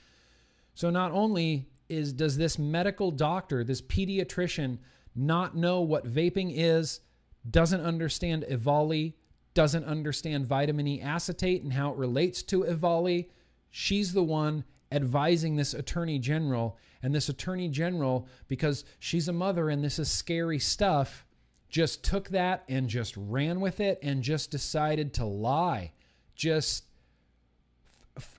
So, not only is, does this medical doctor, this pediatrician, not know what vaping is, doesn't understand EVALI, doesn't understand vitamin E acetate and how it relates to EVALI, she's the one advising this attorney general. And this attorney general, because she's a mother and this is scary stuff, just took that and just ran with it and just decided to lie. Just,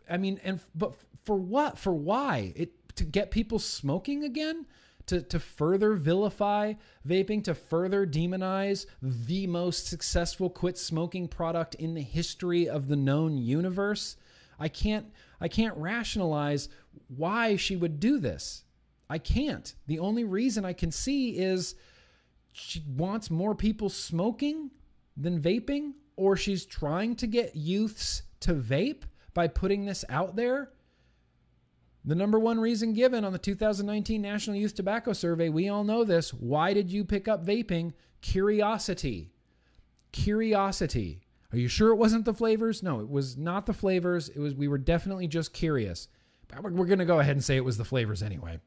I mean, and but for what? For why? It to get people smoking again? To, to further vilify vaping, to further demonize the most successful quit smoking product in the history of the known universe. I can't I can't rationalize why she would do this. I can't. The only reason I can see is she wants more people smoking than vaping, or she's trying to get youths to vape by putting this out there. The number one reason given on the 2019 National Youth Tobacco Survey, we all know this. Why did you pick up vaping? Curiosity. Curiosity. Are you sure it wasn't the flavors? No, it was not the flavors. It was we were definitely just curious. But we're going to go ahead and say it was the flavors anyway.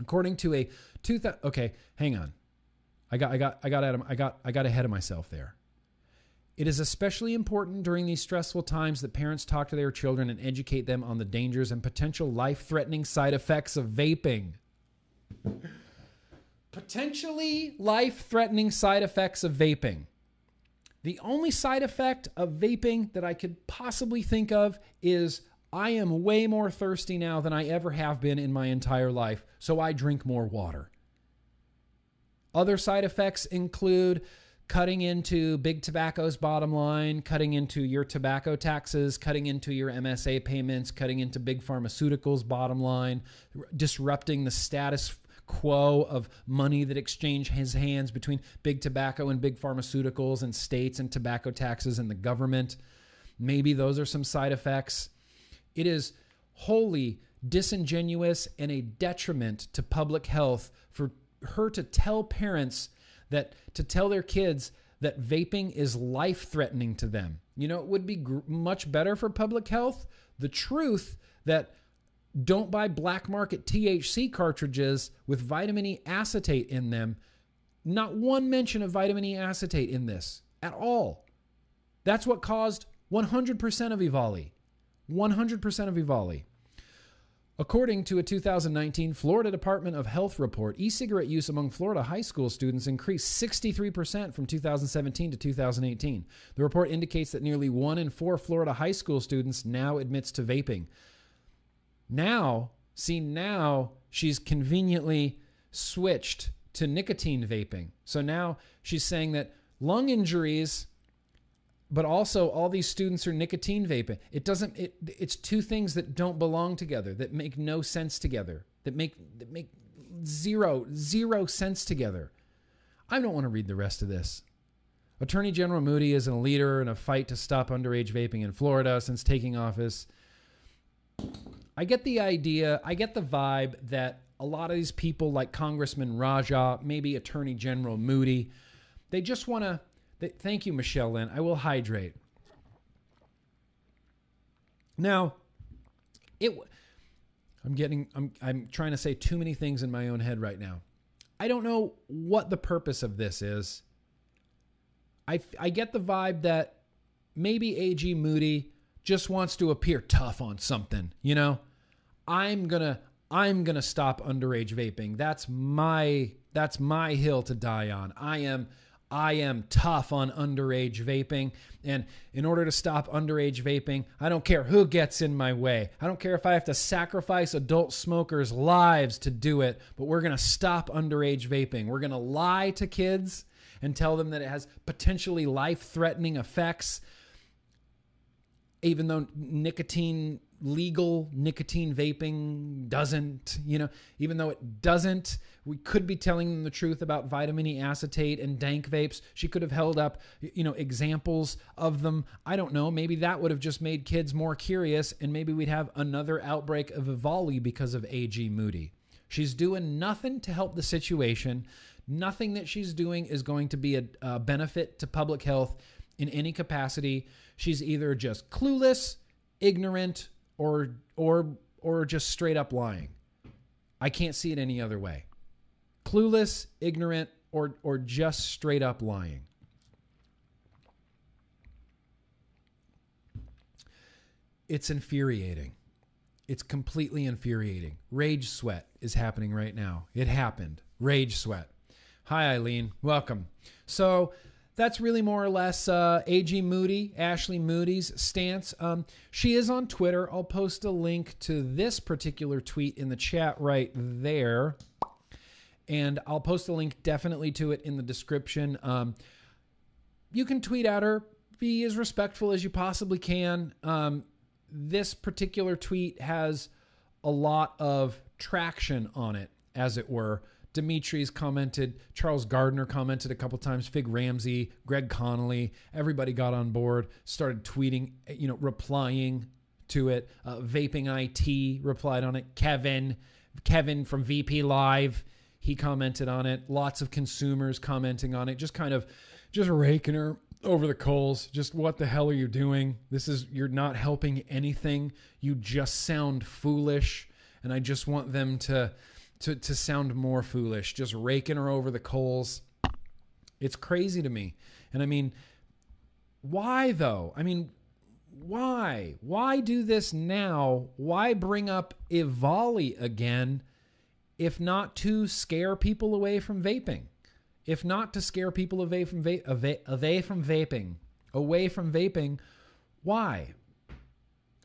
According to a 2000 Okay, hang on. I got I got I got I got I got ahead of myself there. It is especially important during these stressful times that parents talk to their children and educate them on the dangers and potential life-threatening side effects of vaping. Potentially life-threatening side effects of vaping. The only side effect of vaping that I could possibly think of is I am way more thirsty now than I ever have been in my entire life, so I drink more water. Other side effects include cutting into big tobacco's bottom line, cutting into your tobacco taxes, cutting into your MSA payments, cutting into big pharmaceuticals' bottom line, disrupting the status quo of money that exchanges hands between big tobacco and big pharmaceuticals and states and tobacco taxes and the government. Maybe those are some side effects. It is wholly disingenuous and a detriment to public health for her to tell parents that to tell their kids that vaping is life threatening to them. You know, it would be gr- much better for public health. The truth that don't buy black market THC cartridges with vitamin E acetate in them. Not one mention of vitamin E acetate in this at all. That's what caused 100% of EVALI. 100% of EVALI. According to a 2019 Florida Department of Health report, e cigarette use among Florida high school students increased 63% from 2017 to 2018. The report indicates that nearly one in four Florida high school students now admits to vaping. Now, see, now she's conveniently switched to nicotine vaping. So now she's saying that lung injuries but also all these students are nicotine vaping. It doesn't. It, it's two things that don't belong together. That make no sense together. That make that make zero zero sense together. I don't want to read the rest of this. Attorney General Moody is a leader in a fight to stop underage vaping in Florida since taking office. I get the idea. I get the vibe that a lot of these people, like Congressman Raja, maybe Attorney General Moody, they just want to Thank you, Michelle Lynn. I will hydrate. Now, it. I'm getting. I'm. I'm trying to say too many things in my own head right now. I don't know what the purpose of this is. I I get the vibe that maybe AG Moody just wants to appear tough on something. You know, I'm gonna I'm gonna stop underage vaping. That's my that's my hill to die on. I am I am tough on underage vaping. And in order to stop underage vaping, I don't care who gets in my way. I don't care if I have to sacrifice adult smokers' lives to do it, but we're going to stop underage vaping. We're going to lie to kids and tell them that it has potentially life threatening effects, even though nicotine legal nicotine vaping doesn't, you know, even though it doesn't, we could be telling them the truth about vitamin E acetate and dank vapes. She could have held up, you know, examples of them. I don't know. Maybe that would have just made kids more curious, and maybe we'd have another outbreak of EVALI because of AG Moody. She's doing nothing to help the situation. Nothing that she's doing is going to be a, a benefit to public health in any capacity. She's either just clueless, ignorant, or or or just straight up lying. I can't see it any other way. Clueless, ignorant, or or just straight up lying. It's infuriating. It's completely infuriating. Rage sweat is happening right now. It happened. Rage sweat. Hi, Eileen. Welcome. So, that's really more or less uh, AG Moody, Ashley Moody's stance. Um, she is on Twitter. I'll post a link to this particular tweet in the chat right there. And I'll post a link definitely to it in the description. Um, you can tweet at her, be as respectful as you possibly can. Um, this particular tweet has a lot of traction on it, as it were. Dimitri's commented, Charles Gardner commented a couple times, Fig Ramsey, Greg Conley, everybody got on board, started tweeting, you know, replying to it. Uh, Vaping IT replied on it. Kevin, Kevin from VP Live, he commented on it. Lots of consumers commenting on it, just kind of just raking her over the coals. Just what the hell are you doing? This is you're not helping anything. You just sound foolish, and I just want them to to to sound more foolish, just raking her over the coals. It's crazy to me. And I mean, why though? I mean, why? Why do this now? Why bring up EVALI again if not to scare people away from vaping? If not to scare people away from va- away from vaping, away from vaping, why?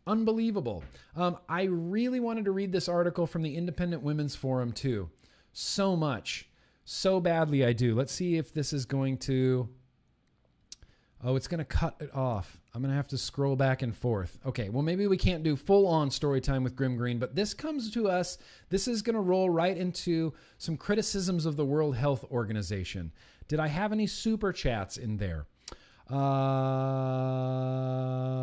Unbelievable. Um, I really wanted to read this article from the Independent Women's Forum too. So much. So badly I do. Let's see if this is going to. Oh, it's going to cut it off. I'm going to have to scroll back and forth. Okay, well, maybe we can't do full on story time with Grimm Green, but this comes to us. This is going to roll right into some criticisms of the World Health Organization. Did I have any super chats in there? Uh,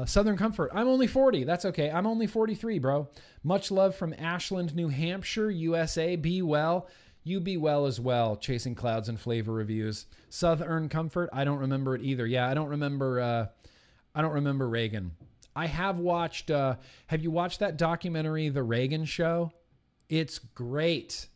Southern Comfort. I'm only 40. That's okay. I'm only 43, bro. Much love from Ashland, New Hampshire, USA. Be well. You be well as well. Chasing Clouds and Flavor Reviews. Southern Comfort. I don't remember it either. Yeah, I don't remember. Uh, I don't remember Reagan. I have watched. Uh, have you watched that documentary, The Reagan Show? It's great.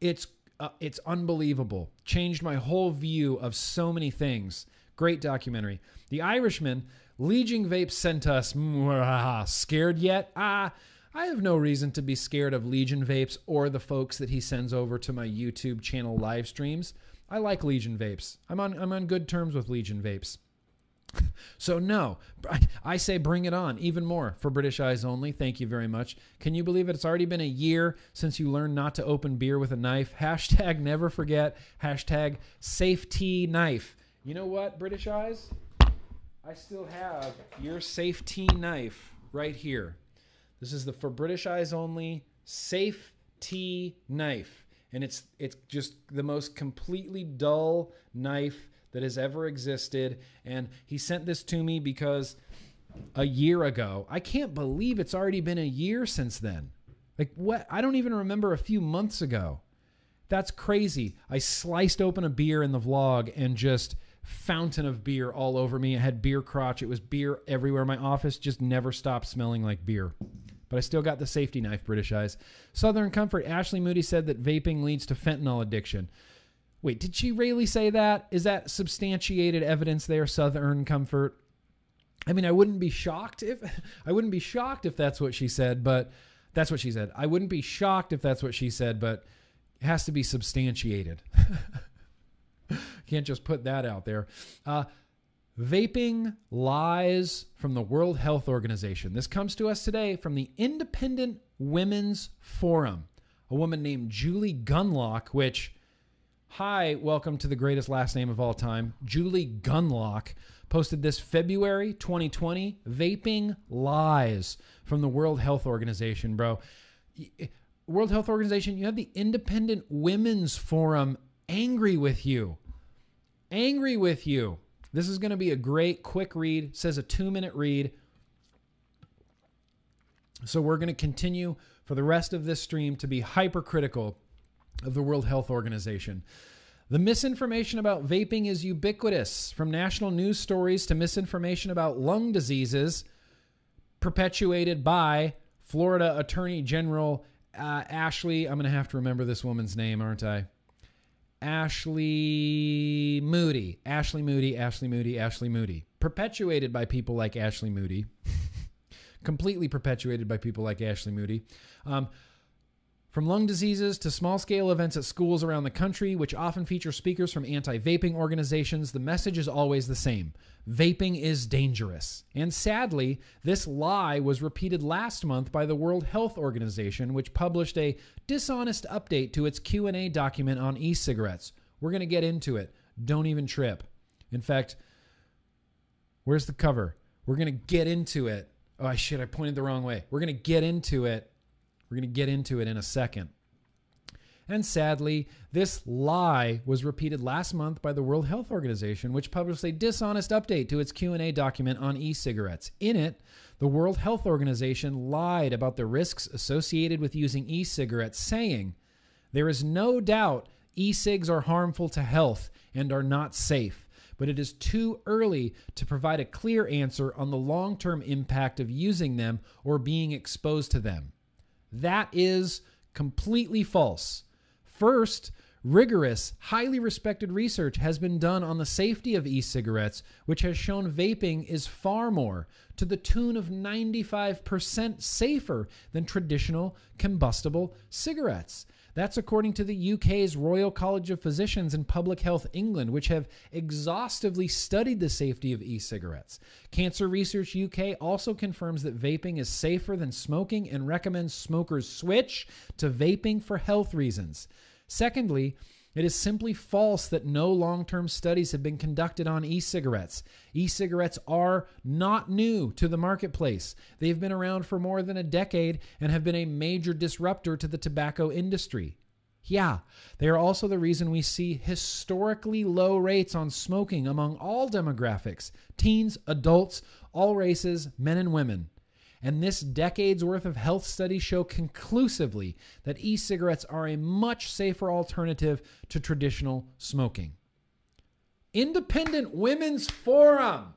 It's uh, it's unbelievable. Changed my whole view of so many things. Great documentary. The Irishman, Legion Vape sent us scared yet? Ah, I have no reason to be scared of Legion Vapes or the folks that he sends over to my YouTube channel live streams. I like Legion Vapes. I'm on I'm on good terms with Legion Vapes. So no, I say bring it on even more for British Eyes only. Thank you very much. Can you believe it? It's already been a year since you learned not to open beer with a knife. Hashtag never forget. Hashtag safety knife. You know what, British Eyes? I still have your safety knife right here. This is the for British Eyes only safe tea knife, and it's it's just the most completely dull knife that has ever existed. And he sent this to me because a year ago, I can't believe it's already been a year since then. Like what? I don't even remember a few months ago. That's crazy. I sliced open a beer in the vlog and just fountain of beer all over me. I had beer crotch. It was beer everywhere. My office just never stopped smelling like beer. But I still got the safety knife, British Eyes. Southern Comfort, Ashley Moody said that vaping leads to fentanyl addiction. Wait, did she really say that? Is that substantiated evidence there, Southern Comfort? I mean, I wouldn't be shocked if I wouldn't be shocked if that's what she said, but that's what she said. I wouldn't be shocked if that's what she said, but it has to be substantiated. Can't just put that out there. Uh, vaping lies from the World Health Organization. This comes to us today from the Independent Women's Forum. A woman named Julie Gunlock, which, hi, welcome to the greatest last name of all time. Julie Gunlock posted this February 2020 vaping lies from the World Health Organization, bro. World Health Organization, you have the Independent Women's Forum angry with you. Angry with you. This is going to be a great quick read. says a 2-minute read. So we're going to continue for the rest of this stream to be hypercritical of the World Health Organization. The misinformation about vaping is ubiquitous, from national news stories to misinformation about lung diseases perpetuated by Florida Attorney General uh, Ashley. I'm going to have to remember this woman's name, aren't I? Ashley Moody. Ashley Moody, Ashley Moody, Ashley Moody. Perpetuated by people like Ashley Moody. Completely perpetuated by people like Ashley Moody. Um, from lung diseases to small scale events at schools around the country, which often feature speakers from anti vaping organizations, the message is always the same vaping is dangerous. And sadly, this lie was repeated last month by the World Health Organization, which published a dishonest update to its Q&A document on e-cigarettes. We're going to get into it. Don't even trip. In fact, where's the cover? We're going to get into it. Oh, shit, I pointed the wrong way. We're going to get into it we're going to get into it in a second. And sadly, this lie was repeated last month by the World Health Organization, which published a dishonest update to its Q&A document on e-cigarettes. In it, the World Health Organization lied about the risks associated with using e-cigarettes, saying, "There is no doubt e-cigs are harmful to health and are not safe." But it is too early to provide a clear answer on the long term impact of using them or being exposed to them. That is completely false. First, rigorous, highly respected research has been done on the safety of e cigarettes, which has shown vaping is far more, to the tune of 95% safer than traditional combustible cigarettes. That's according to the UK's Royal College of Physicians and Public Health England, which have exhaustively studied the safety of e cigarettes. Cancer Research UK also confirms that vaping is safer than smoking and recommends smokers switch to vaping for health reasons. Secondly, it is simply false that no long term studies have been conducted on e cigarettes. E cigarettes are not new to the marketplace. They've been around for more than a decade and have been a major disruptor to the tobacco industry. Yeah, they are also the reason we see historically low rates on smoking among all demographics teens, adults, all races, men and women. And this decade's worth of health studies show conclusively that e cigarettes are a much safer alternative to traditional smoking. Independent Women's Forum.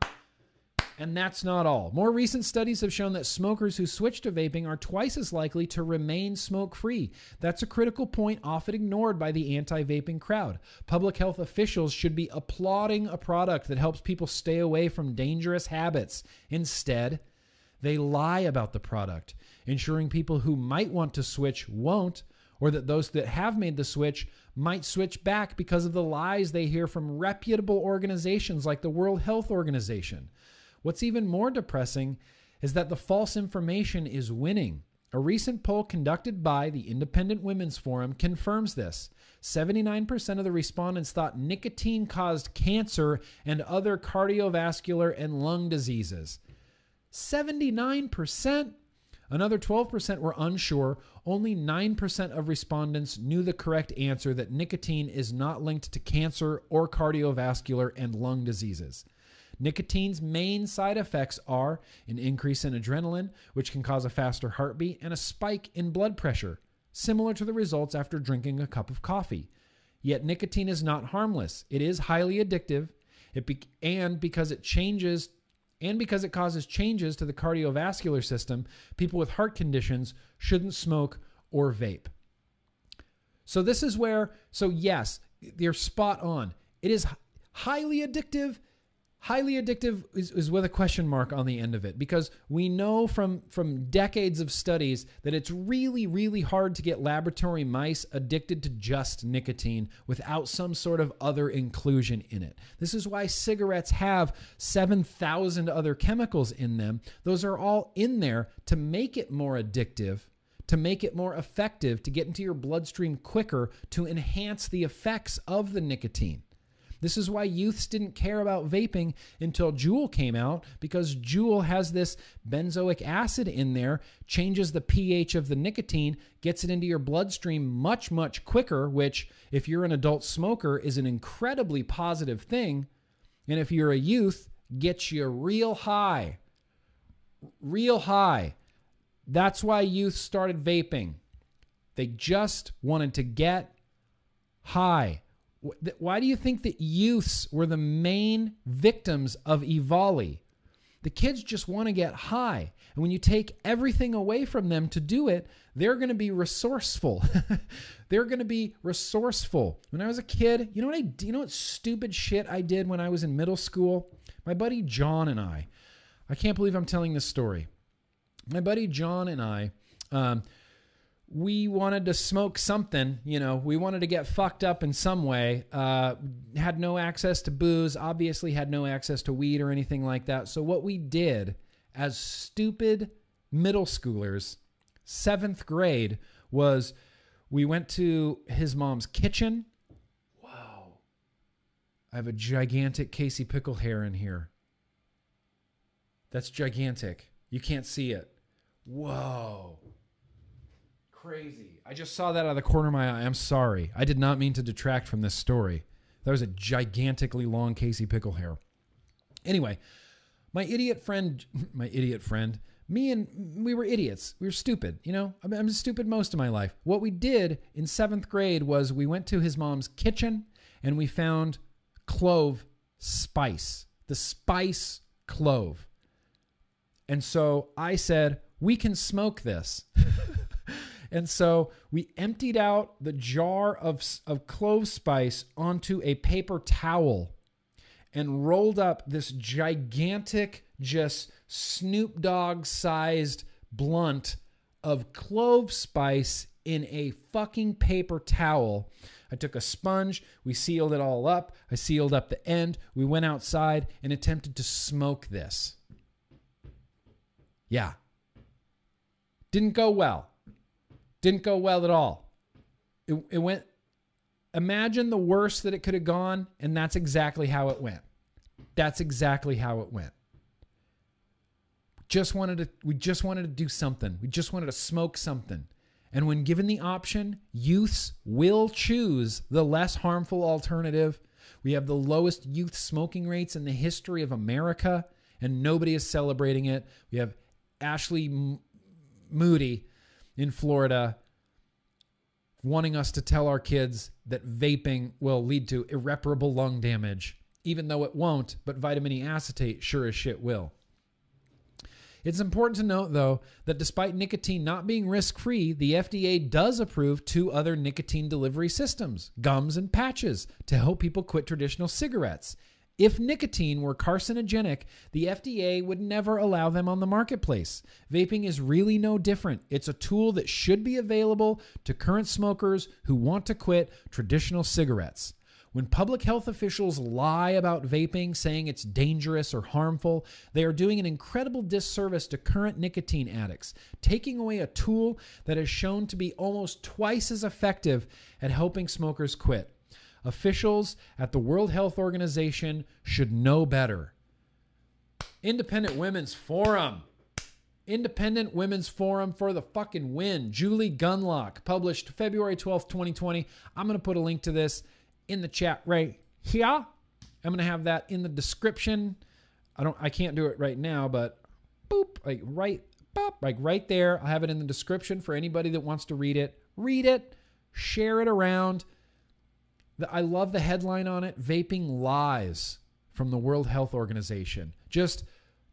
And that's not all. More recent studies have shown that smokers who switch to vaping are twice as likely to remain smoke free. That's a critical point often ignored by the anti vaping crowd. Public health officials should be applauding a product that helps people stay away from dangerous habits. Instead, they lie about the product, ensuring people who might want to switch won't, or that those that have made the switch might switch back because of the lies they hear from reputable organizations like the World Health Organization. What's even more depressing is that the false information is winning. A recent poll conducted by the Independent Women's Forum confirms this. 79% of the respondents thought nicotine caused cancer and other cardiovascular and lung diseases. 79%? Another 12% were unsure. Only 9% of respondents knew the correct answer that nicotine is not linked to cancer or cardiovascular and lung diseases. Nicotine's main side effects are an increase in adrenaline, which can cause a faster heartbeat, and a spike in blood pressure, similar to the results after drinking a cup of coffee. Yet nicotine is not harmless. It is highly addictive, be- and because it changes and because it causes changes to the cardiovascular system, people with heart conditions shouldn't smoke or vape. So this is where so yes, you're spot on. It is highly addictive highly addictive is, is, with a question mark on the end of it because we know from from decades of studies that it's really really hard to get laboratory mice addicted to just nicotine without some sort of other inclusion in it. This is why cigarettes have 7000 other chemicals in them. Those are all in there to make it more addictive to make it more effective to get into your bloodstream quicker to enhance the effects of the nicotine this is why youths didn't care about vaping until Juul came out because Juul has this benzoic acid in there, changes the pH of the nicotine, gets it into your bloodstream much, much quicker, which, if you're an adult smoker, is an incredibly positive thing. And if you're a youth, gets you real high. Real high. That's why youth started vaping. They just wanted to get high. Why do you think that youths were the main victims of EVALI? The kids just want to get high. And when you take everything away from them to do it, they're going to be resourceful. they're going to be resourceful. When I was a kid, you know what I you know what stupid shit I did when I was in middle school? My buddy John and I. I can't believe I'm telling this story. My buddy John and I um, we wanted to smoke something, you know, we wanted to get fucked up in some way. Uh, had no access to booze, obviously had no access to weed or anything like that. So what we did as stupid middle schoolers, seventh grade, was we went to his mom's kitchen. Wow. I have a gigantic Casey pickle hair in here. That's gigantic. You can't see it. Whoa crazy. I just saw that out of the corner of my eye. I'm sorry. I did not mean to detract from this story. That was a gigantically long Casey pickle hair. Anyway, my idiot friend, my idiot friend, me and we were idiots. We were stupid, you know? I I'm stupid most of my life. What we did in seventh grade was we went to his mom's kitchen and we found clove spice, the spice clove. And so I said, we can smoke this. And so we emptied out the jar of, of clove spice onto a paper towel and rolled up this gigantic, just Snoop Dogg sized blunt of clove spice in a fucking paper towel. I took a sponge, we sealed it all up. I sealed up the end. We went outside and attempted to smoke this. Yeah. Didn't go well. Didn't go well at all. It, it went, imagine the worst that it could have gone, and that's exactly how it went. That's exactly how it went. Just wanted to, we just wanted to do something. We just wanted to smoke something. And when given the option, youths will choose the less harmful alternative. We have the lowest youth smoking rates in the history of America, and nobody is celebrating it. We have Ashley Moody in Florida wanting us to tell our kids that vaping will lead to irreparable lung damage, even though it won't, but vitamin E acetate sure as shit will. It's important to note, though, that despite nicotine not being risk free, the FDA does approve two other nicotine delivery systems, gums and patches, to help people quit traditional cigarettes. If nicotine were carcinogenic, the FDA would never allow them on the marketplace. Vaping is really no different. It's a tool that should be available to current smokers who want to quit traditional cigarettes. When public health officials lie about vaping, saying it's dangerous or harmful, they are doing an incredible disservice to current nicotine addicts, taking away a tool that is shown to be almost twice as effective at helping smokers quit. Officials at the World Health Organization should know better. Independent Women's Forum. Independent Women's Forum for the fucking win. Julie Gunlock, published February 12th, 2020. I'm going to put a link to this in the chat right here. I'm going to have that in the description. I don't I can't do it right now, but boop, like right like right there. I'll have it in the description for anybody that wants to read it. Read it, share it around. I love the headline on it, vaping lies from the World Health Organization. Just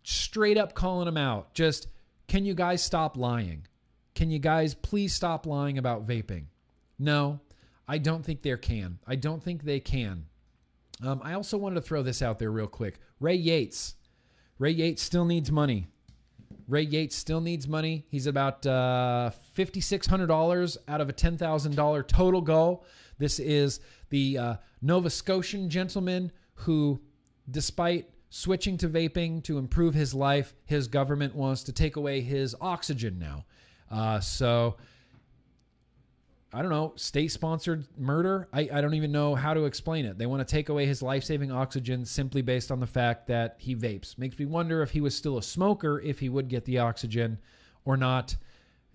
straight up calling them out. Just can you guys stop lying? Can you guys please stop lying about vaping? No, I don't think they can. I don't think they can. Um, I also wanted to throw this out there real quick. Ray Yates. Ray Yates still needs money. Ray Yates still needs money. He's about uh, $5,600 out of a $10,000 total goal. This is the uh, Nova Scotian gentleman who, despite switching to vaping to improve his life, his government wants to take away his oxygen now. Uh, so I don't know, state sponsored murder. I, I don't even know how to explain it. They want to take away his life saving oxygen simply based on the fact that he vapes. Makes me wonder if he was still a smoker, if he would get the oxygen or not.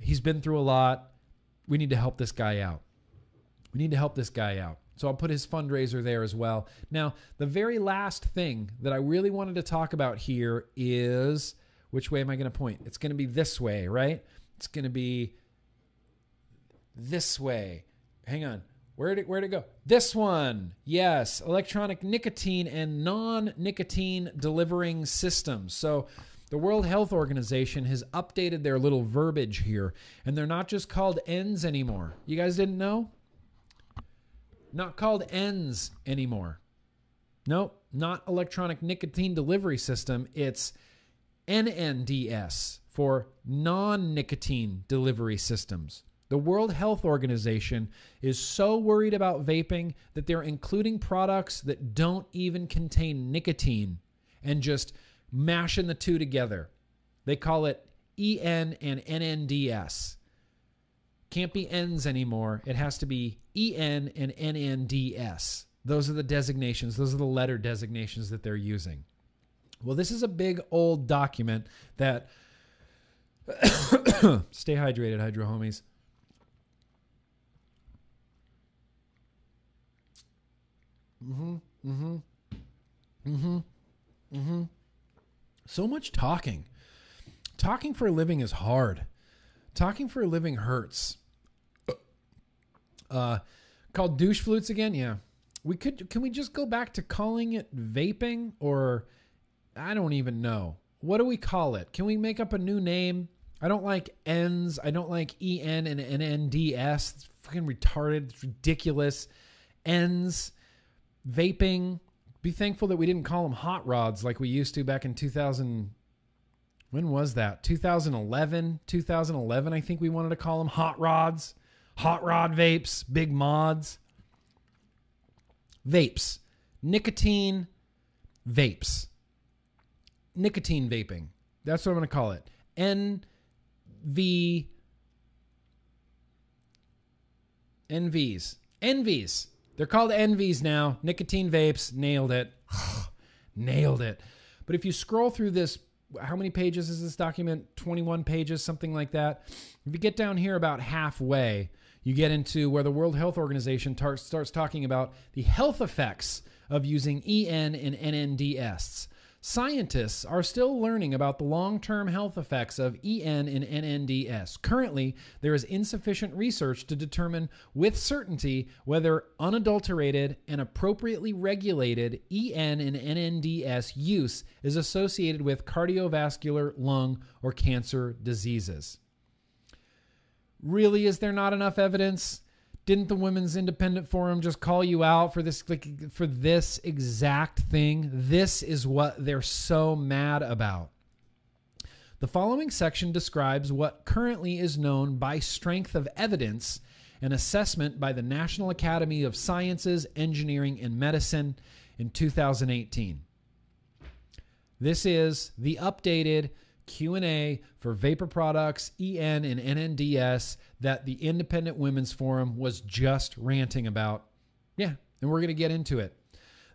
He's been through a lot. We need to help this guy out. We need to help this guy out. So I'll put his fundraiser there as well. Now, the very last thing that I really wanted to talk about here is which way am I going to point? It's going to be this way, right? It's going to be this way. Hang on. Where did where did it go? This one. Yes, electronic nicotine and non-nicotine delivering systems. So the World Health Organization has updated their little verbiage here, and they're not just called ENDS anymore. You guys didn't know? Not called ENDS anymore. Nope, not electronic nicotine delivery system. It's NNDS for non nicotine delivery systems. The World Health Organization is so worried about vaping that they're including products that don't even contain nicotine and just mashing the two together. They call it EN and NNDS. Can't be ENDS anymore. It has to be EN and NNDS. Those are the designations, those are the letter designations that they're using. Well, this is a big old document that stay hydrated, hydro homies. Mm-hmm. Mm-hmm. Mm-hmm. Mm-hmm. So much talking. Talking for a living is hard. Talking for a living hurts. Uh called douche flutes again? Yeah. We could can we just go back to calling it vaping or I don't even know. What do we call it? Can we make up a new name? I don't like ends. I don't like EN and NNDS. It's fucking retarded. It's ridiculous. Ends vaping. Be thankful that we didn't call them hot rods like we used to back in 2000. When was that? 2011? 2011, I think we wanted to call them hot rods. Hot rod vapes, big mods. Vapes. Nicotine vapes. Nicotine vaping. That's what I'm going to call it. NV. NVs. NVs. They're called NVs now. Nicotine vapes. Nailed it. Nailed it. But if you scroll through this, how many pages is this document? 21 pages, something like that. If you get down here about halfway, you get into where the World Health Organization tar- starts talking about the health effects of using EN and NNDS. Scientists are still learning about the long term health effects of EN and NNDS. Currently, there is insufficient research to determine with certainty whether unadulterated and appropriately regulated EN and NNDS use is associated with cardiovascular, lung, or cancer diseases. Really, is there not enough evidence? Didn't the Women's Independent Forum just call you out for this like, for this exact thing? This is what they're so mad about. The following section describes what currently is known by strength of evidence an assessment by the National Academy of Sciences, Engineering, and Medicine in 2018. This is the updated Q&A for vapor products, EN and NNDS that the Independent Women's Forum was just ranting about. Yeah, and we're going to get into it.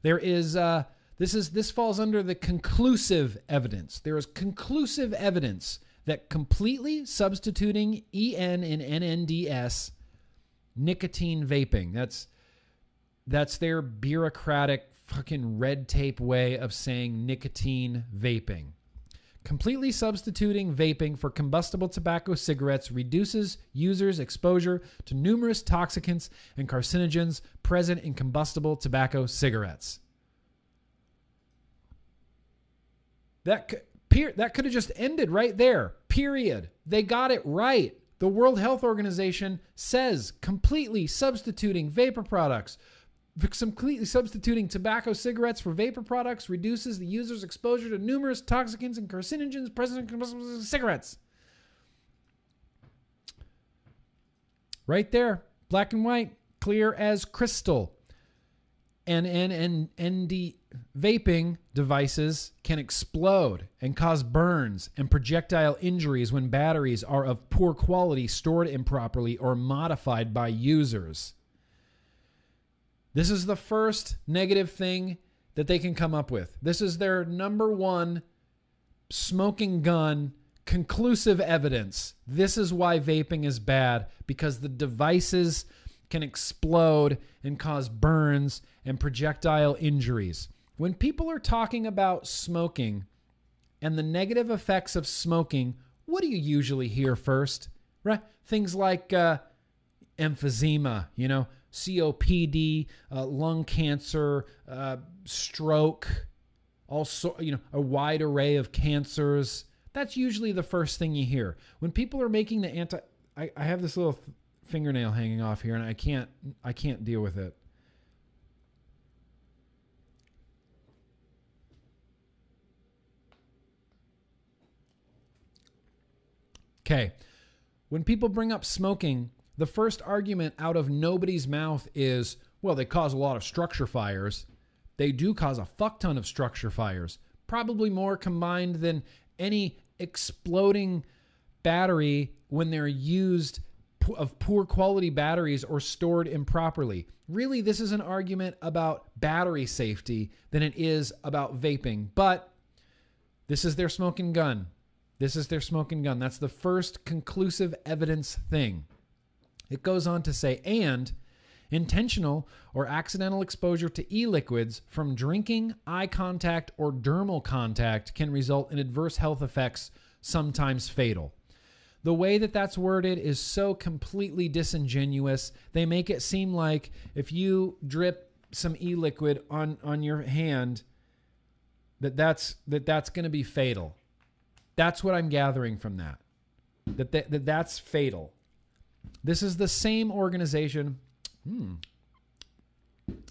There is uh this is this falls under the conclusive evidence. There is conclusive evidence that completely substituting EN and NNDS nicotine vaping. That's that's their bureaucratic fucking red tape way of saying nicotine vaping. Completely substituting vaping for combustible tobacco cigarettes reduces users' exposure to numerous toxicants and carcinogens present in combustible tobacco cigarettes. That that could have just ended right there. Period. They got it right. The World Health Organization says completely substituting vapor products completely substituting tobacco cigarettes for vapor products reduces the user's exposure to numerous toxicants and carcinogens present in cigarettes. Right there, black and white, clear as crystal. And ND vaping devices can explode and cause burns and projectile injuries when batteries are of poor quality, stored improperly, or modified by users. This is the first negative thing that they can come up with. This is their number one smoking gun conclusive evidence. This is why vaping is bad because the devices can explode and cause burns and projectile injuries. When people are talking about smoking and the negative effects of smoking, what do you usually hear first? Right? Things like uh, emphysema, you know, COPD, uh, lung cancer, uh, stroke, also, you know, a wide array of cancers. That's usually the first thing you hear. When people are making the anti I, I have this little fingernail hanging off here and I can't I can't deal with it. Okay. When people bring up smoking, the first argument out of nobody's mouth is well, they cause a lot of structure fires. They do cause a fuck ton of structure fires, probably more combined than any exploding battery when they're used of poor quality batteries or stored improperly. Really, this is an argument about battery safety than it is about vaping. But this is their smoking gun. This is their smoking gun. That's the first conclusive evidence thing. It goes on to say, and intentional or accidental exposure to e liquids from drinking, eye contact, or dermal contact can result in adverse health effects, sometimes fatal. The way that that's worded is so completely disingenuous. They make it seem like if you drip some e liquid on, on your hand, that that's that that's going to be fatal. That's what I'm gathering from that. That, that, that that's fatal. This is the same organization. Hmm.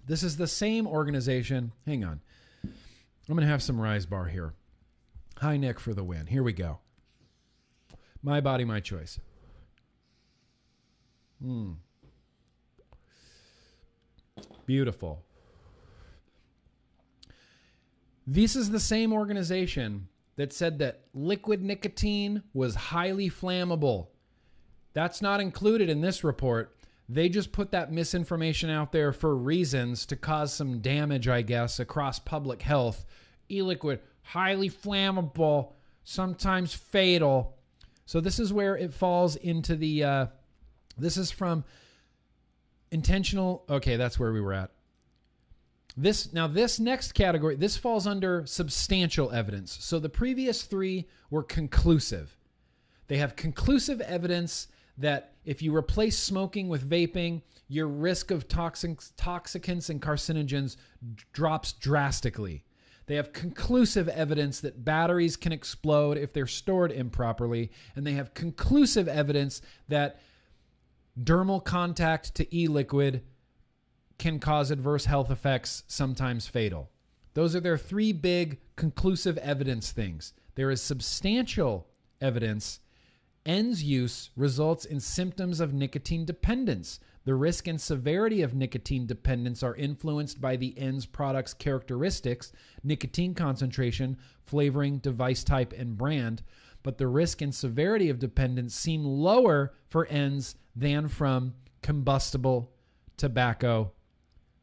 This is the same organization. Hang on. I'm going to have some rise bar here. High neck for the win. Here we go. My body, my choice. Hmm. Beautiful. This is the same organization that said that liquid nicotine was highly flammable that's not included in this report. They just put that misinformation out there for reasons to cause some damage, I guess, across public health. E liquid, highly flammable, sometimes fatal. So, this is where it falls into the. Uh, this is from intentional. Okay, that's where we were at. this now this next category this falls under substantial evidence. So the previous 3 were conclusive. They have conclusive evidence that if you replace smoking with vaping, your risk of toxins, toxicants and carcinogens drops drastically. They have conclusive evidence that batteries can explode if they're stored improperly, and they have conclusive evidence that dermal contact to e liquid can cause adverse health effects, sometimes fatal. Those are their three big conclusive evidence things. There is substantial evidence. ENDS use results in symptoms of nicotine dependence, the risk and severity of nicotine dependence are influenced by the ENDS product's characteristics, nicotine concentration, flavoring, device type, and brand, but the risk and severity of dependence seem lower for ENDS than from combustible tobacco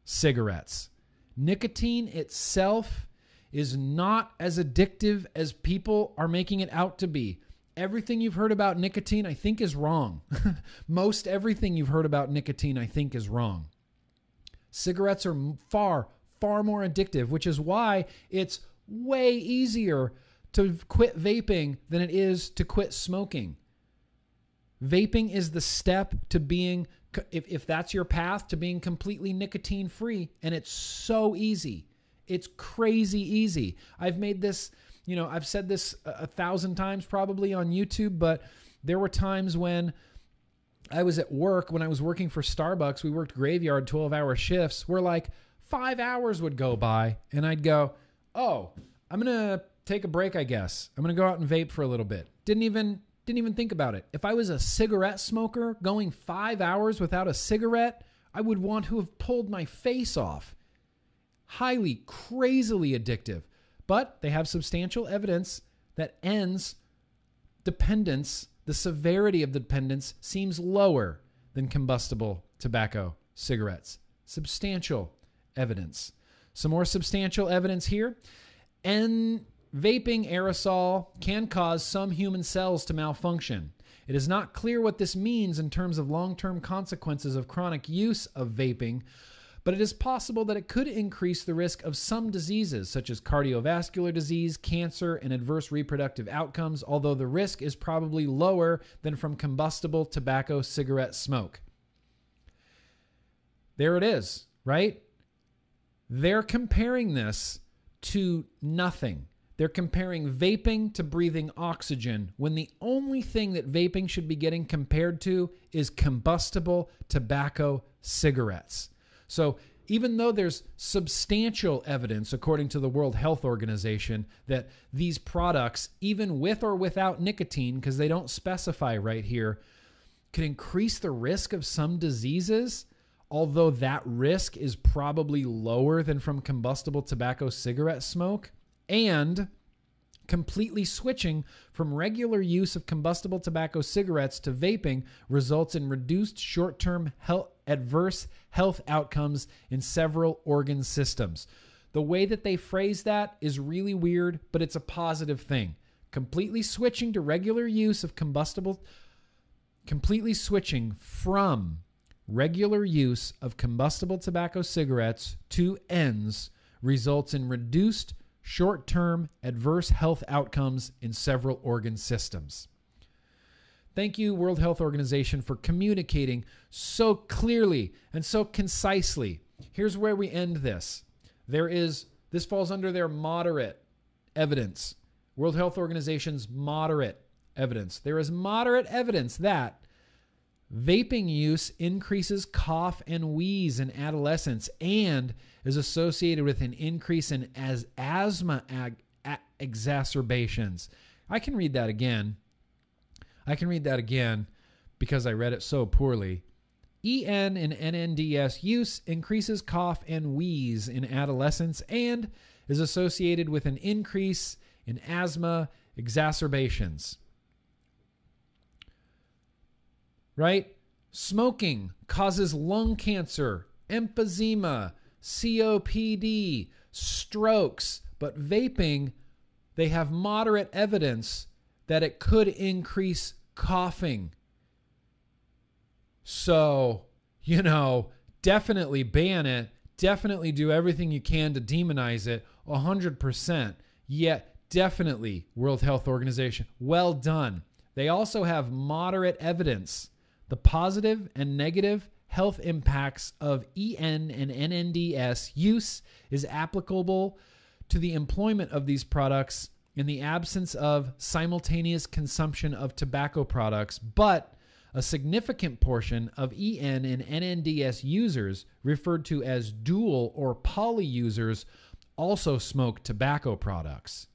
cigarettes. Nicotine itself is not as addictive as people are making it out to be everything you've heard about nicotine, I think, is wrong. Most everything you've heard about nicotine, I think, is wrong. Cigarettes are far, far more addictive, which is why it's way easier to quit vaping than it is to quit smoking. Vaping is the step to being, if, if that's your path, to being completely nicotine free. And it's so easy. It's crazy easy. I've made this you know, I've said this a, thousand times probably on YouTube, but there were times when I was at work, when I was working for Starbucks, we worked graveyard 12 hour shifts where like five hours would go by and I'd go, oh, I'm going to take a break, I guess. I'm going to go out and vape for a little bit. Didn't even didn't even think about it. If I was a cigarette smoker going 5 hours without a cigarette, I would want to have pulled my face off. Highly crazily addictive. But they have substantial evidence that ENDS dependence, the severity of the dependence, seems lower than combustible tobacco cigarettes. Substantial evidence. Some more substantial evidence here. And vaping aerosol can cause some human cells to malfunction. It is not clear what this means in terms of long term consequences of chronic use of vaping, but it is possible that it could increase the risk of some diseases, such as cardiovascular disease, cancer, and adverse reproductive outcomes, although the risk is probably lower than from combustible tobacco cigarette smoke. There it is, right? They're comparing this to nothing. They're comparing vaping to breathing oxygen when the only thing that vaping should be getting compared to is combustible tobacco cigarettes. So, even though there's substantial evidence, according to the World Health Organization, that these products, even with or without nicotine, because they don't specify right here, could increase the risk of some diseases, although that risk is probably lower than from combustible tobacco cigarette smoke, and completely switching from regular use of combustible tobacco cigarettes to vaping results in reduced short term health adverse health outcomes in several organ systems. The way that they phrase that is really weird, but it's a positive thing. Completely switching to regular use of combustible, completely switching from regular use of combustible tobacco cigarettes to ENDS results in reduced short term adverse health outcomes in several organ systems. Thank you, World Health Organization, for communicating so clearly and so concisely. Here's where we end this. There is, this falls under their moderate evidence. World Health Organization's moderate evidence. There is moderate evidence that vaping use increases cough and wheeze in adolescents and is associated with an increase in as asthma ag- a- exacerbations. I can read that again. I can read that again because I read it so poorly. EN and NNDS use increases cough and wheeze in adolescents and is associated with an increase in asthma exacerbations. Right? Smoking causes lung cancer, emphysema, COPD, strokes, but vaping, they have moderate evidence that it could increase coughing. So, you know, definitely ban it. definitely do everything you can to demonize it 100%. Yet, definitely, World Health Organization, well done. They also have moderate evidence. The positive and negative health impacts of EN and NNDS use is applicable to the employment of these products in the absence of simultaneous consumption of tobacco products, but a significant portion of EN and NNDS users, referred to as dual or poly users, also smoke tobacco products.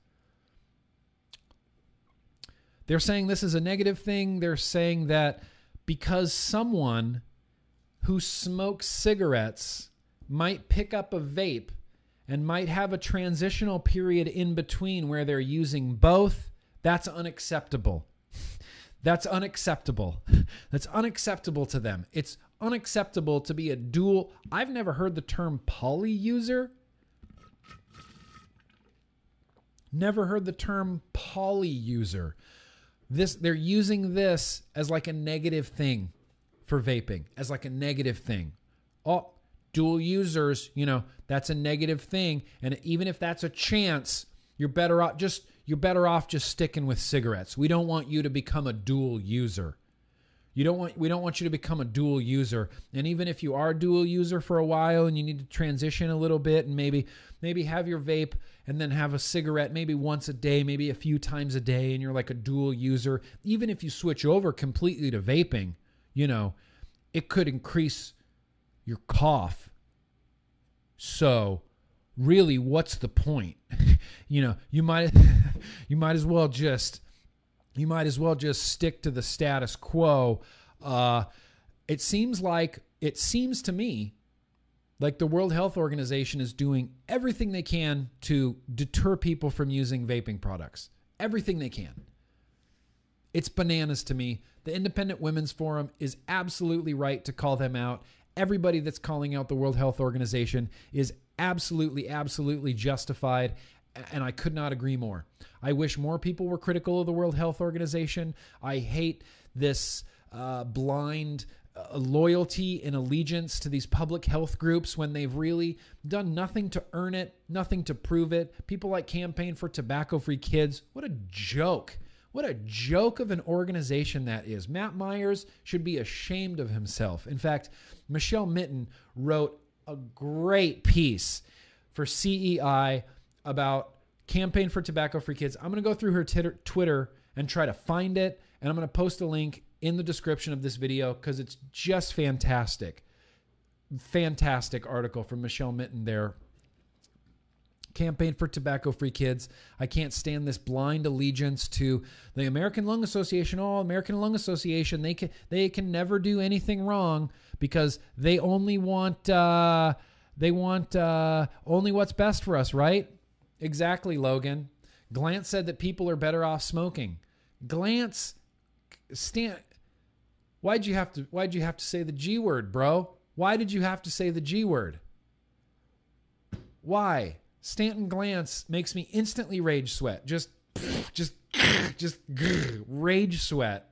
They're saying this is a negative thing. They're saying that because someone who smokes cigarettes might pick up a vape and might have a transitional period in between where they're using both, that's unacceptable. That's unacceptable. That's unacceptable to them. It's unacceptable to be a dual. I've never heard the term poly user. Never heard the term poly user. This they're using this as like a negative thing for vaping, as like a negative thing. Oh, dual users, you know, that's a negative thing. And even if that's a chance, you're better off just you're better off just sticking with cigarettes. We don't want you to become a dual user. You don't want we don't want you to become a dual user. And even if you are a dual user for a while and you need to transition a little bit and maybe maybe have your vape and then have a cigarette maybe once a day, maybe a few times a day and you're like a dual user, even if you switch over completely to vaping, you know, it could increase your cough. So, really what's the point? you know, you might you might as well just you might as well just stick to the status quo. Uh, it seems like it seems to me like the World Health Organization is doing everything they can to deter people from using vaping products. Everything they can. It's bananas to me. The Independent Women's Forum is absolutely right to call them out. Everybody that's calling out the World Health Organization is absolutely, absolutely justified and I could not agree more. I wish more people were critical of the World Health Organization. I hate this uh, blind uh, loyalty and allegiance to these public health groups when they've really done nothing to earn it, nothing to prove it. People like Campaign for Tobacco Free Kids, what a joke. What a joke of an organization that is. Matt Myers should be ashamed of himself. In fact, Michelle Minton wrote a great piece for CEI about campaign for tobacco free kids. I'm going to go through her Twitter and try to find it. And I'm going to post a link in the description of this video because it's just fantastic. Fantastic article from Michelle Minton there. Campaign for tobacco free kids. I can't stand this blind allegiance to the American Lung Association. Oh, American Lung Association, they can they can never do anything wrong because they only want uh, they want uh, only what's best for us, right? Exactly, Logan. Glantz said that people are better off smoking. Glantz, stand. Why'd you have to? Why'd you have to say the G word, bro? Why did you have to say the G word? Why? Stanton Glantz makes me instantly rage sweat. Just, just, just rage sweat.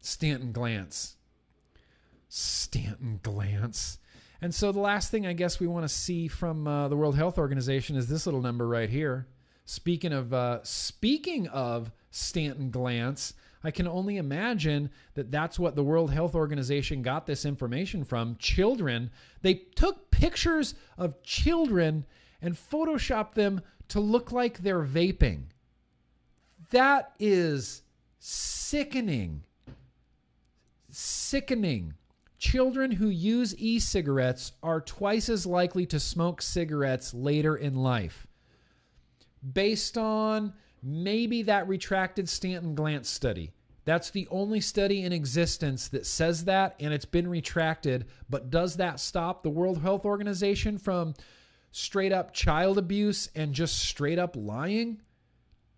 Stanton Glantz. Stanton Glantz. And so the last thing I guess we want to see from uh, the World Health Organization is this little number right here. Speaking of uh, speaking of Stanton Glantz, I can only imagine that that's what the World Health Organization got this information from. Children, they took pictures of children and photoshopped them to look like they're vaping. That is sickening. Sickening. Children who use e cigarettes are twice as likely to smoke cigarettes later in life. Based on maybe that retracted Stanton Glantz study. That's the only study in existence that says that, and it's been retracted. But does that stop the World Health Organization from straight up child abuse and just straight up lying?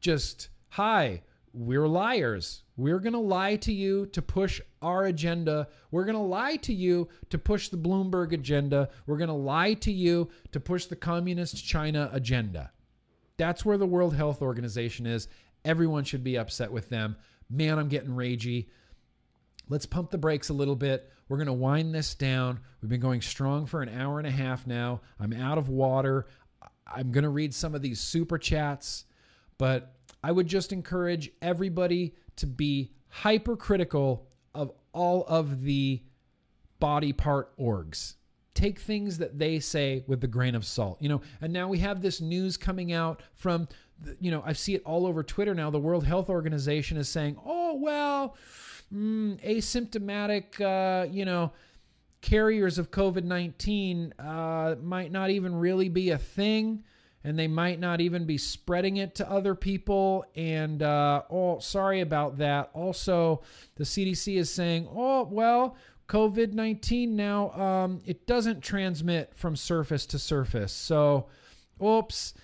Just, hi, we're liars. We're going to lie to you to push our agenda. We're going to lie to you to push the Bloomberg agenda. We're going to lie to you to push the communist China agenda. That's where the World Health Organization is. Everyone should be upset with them. Man, I'm getting ragey. let's pump the brakes a little bit. We're going to wind this down. We've been going strong for an hour and a half now. I'm out of water. I'm going to read some of these super chats, but I would just encourage everybody to be hypercritical of all of the body part orgs. Take things that they say with the grain of salt, you know. And now we have this news coming out from, you know, I see it all over Twitter now. The World Health Organization is saying, "Oh well, mm, asymptomatic, uh, you know, carriers of COVID 19 uh, might not even really be a thing. And they might not even be spreading it to other people. And, uh, oh, sorry about that. Also, the CDC is saying, oh, well, COVID 19 now, um, it doesn't transmit from surface to surface. So, oops,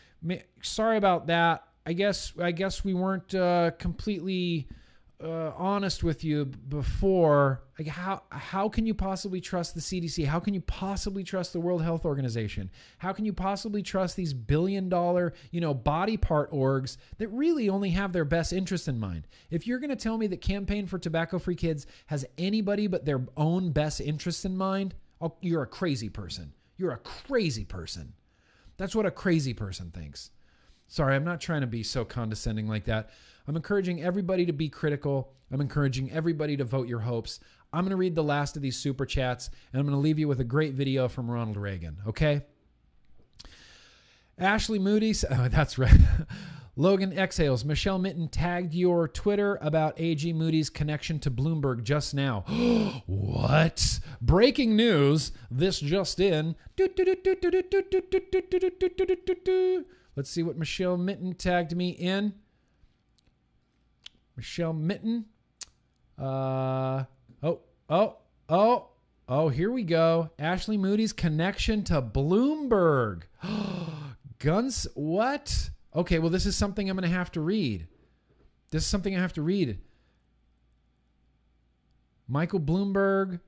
sorry about that. I guess I guess we weren't uh, completely uh, honest with you before, like how how can you possibly trust the CDC? How can you possibly trust the World Health Organization? How can you possibly trust these billion dollar, you know, body part orgs that really only have their best interest in mind? If you're going to tell me that Campaign for Tobacco Free Kids has anybody but their own best interests in mind, I'll, you're a crazy person. You're a crazy person. That's what a crazy person thinks. Sorry, I'm not trying to be so condescending like that. I'm encouraging everybody to be critical. I'm encouraging everybody to vote your hopes. I'm going to read the last of these super chats and I'm going to leave you with a great video from Ronald Reagan, okay? Ashley Moody, oh, that's right. Logan exhales. Michelle Minton tagged your Twitter about AG Moody's connection to Bloomberg just now. what? Breaking news. This just in. Let's see what Michelle Minton tagged me in. Michelle Minton. Uh, oh, oh, oh, oh, here we go. Ashley Moody's connection to Bloomberg. Guns, what? Okay, well, this is something I'm going to have to read. This is something I have to read. Michael Bloomberg.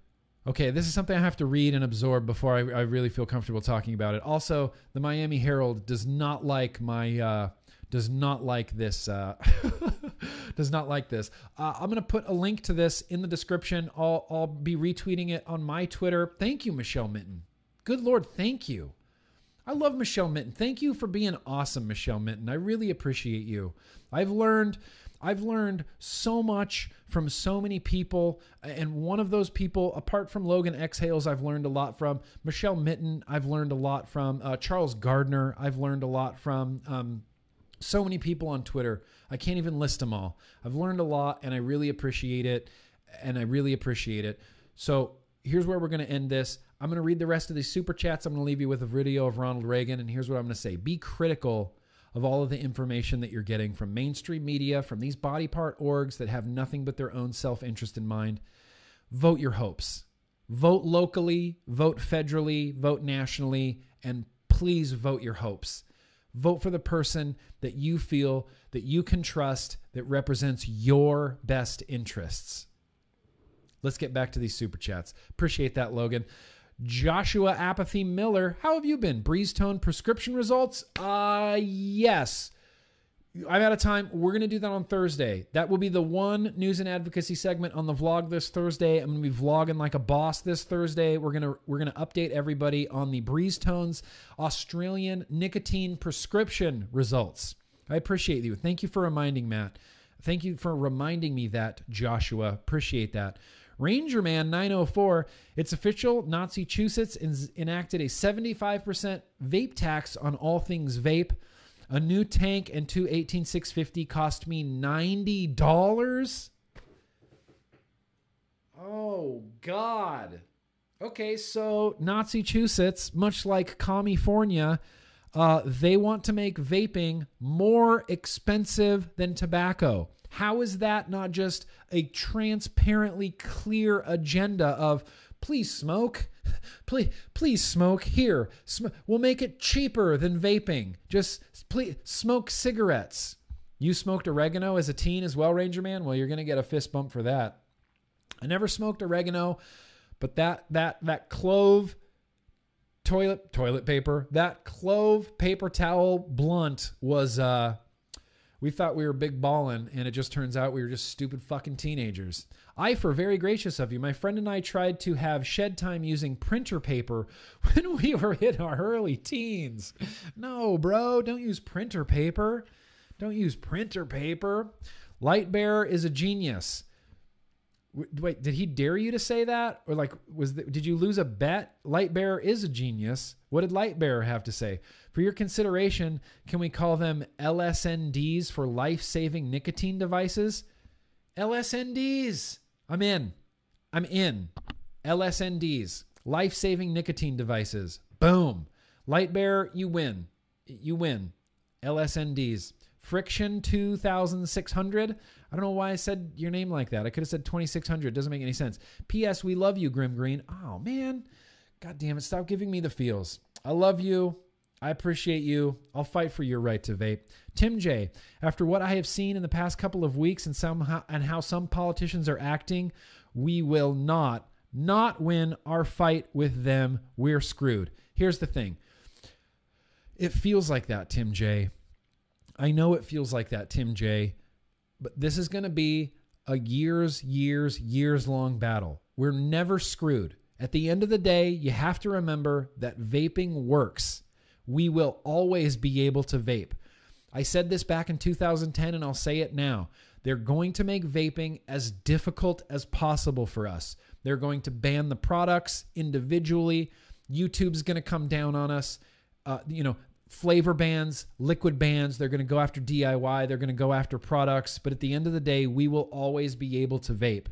Okay, this is something I have to read and absorb before I, I really feel comfortable talking about it. Also, the Miami Herald does not like my uh, does not like this. Uh, does not like this. Uh, I'm to put a link to this in the description. I'll, I'll be retweeting it on my Twitter. Thank you, Michelle Minton. Good Lord, thank you. I love Michelle Minton. Thank you for being awesome, Michelle Minton. I really appreciate you. I've learned I've learned so much from so many people. And one of those people, apart from Logan Exhales, I've learned a lot from. Michelle Minton, I've learned a lot from. Uh, Charles Gardner, I've learned a lot from. Um, so many people on Twitter. I can't even list them all. I've learned a lot and I really appreciate it. And I really appreciate it. So here's where we're going to end this. I'm going to read the rest of these super chats. I'm going to leave you with a video of Ronald Reagan. And here's what I'm going to say Be critical of all of the information that you're getting from mainstream media, from these body part orgs that have nothing but their own self interest in mind. Vote your hopes. Vote locally, vote federally, vote nationally, and please vote your hopes. Vote for the person that you feel that you can trust that represents your best interests. Let's get back to these super chats. Appreciate that, Logan. Joshua Apathy Miller, how have you been? Breeze Tone prescription results? Uh yes. I'm out of time. We're going to do that on Thursday. That will be the one news and advocacy segment on the vlog this Thursday. I'm going to be vlogging like a boss this Thursday. We're going to we're going to update everybody on the Breeze Tones Australian nicotine prescription results. I appreciate you. Thank you for reminding Matt. Thank you for reminding me that Joshua. Appreciate that. Ranger Man 904, it's official. Nazi Massachusetts enacted a 75% vape tax on all things vape. A new tank and two 18650 cost me $90. Oh, God. Okay, so Nazi Massachusetts, much like California, uh, they want to make vaping more expensive than tobacco. How is that not just a transparently clear agenda of please smoke? Please, please smoke here. Sm- we'll make it cheaper than vaping. Just please smoke cigarettes. You smoked oregano as a teen as well, Ranger Man. Well, you're gonna get a fist bump for that. I never smoked oregano, but that that that clove toilet toilet paper, that clove paper towel blunt was uh We thought we were big ballin', and it just turns out we were just stupid fucking teenagers. I, for very gracious of you, my friend and I tried to have shed time using printer paper when we were in our early teens. No, bro, don't use printer paper. Don't use printer paper. Lightbearer is a genius. Wait, did he dare you to say that, or like was the, did you lose a bet? Lightbearer is a genius. What did Lightbearer have to say? For your consideration, can we call them LSNDs for life-saving nicotine devices? LSNDs. I'm in. I'm in. LSNDs, life-saving nicotine devices. Boom. Lightbearer, you win. You win. LSNDs. Friction 2600. I don't know why I said your name like that. I could have said 2600. Doesn't make any sense. P.S. We love you, Grimm Green. Oh, man. God damn it. Stop giving me the feels. I love you. I appreciate you. I'll fight for your right to vape. Tim J. After what I have seen in the past couple of weeks and somehow and how some politicians are acting, we will not not win our fight with them. We're screwed. Here's the thing. It feels like that, Tim J. I know it feels like that, Tim J. But this is going to be a years, years, years long battle. We're never screwed. At the end of the day, you have to remember that vaping works. We will always be able to vape. I said this back in 2010 and I'll say it now. They're going to make vaping as difficult as possible for us. They're going to ban the products individually. YouTube's going to come down on us. Uh, you know, flavor bans, liquid bans, they're going to go after DIY, they're going to go after products. But at the end of the day, we will always be able to vape.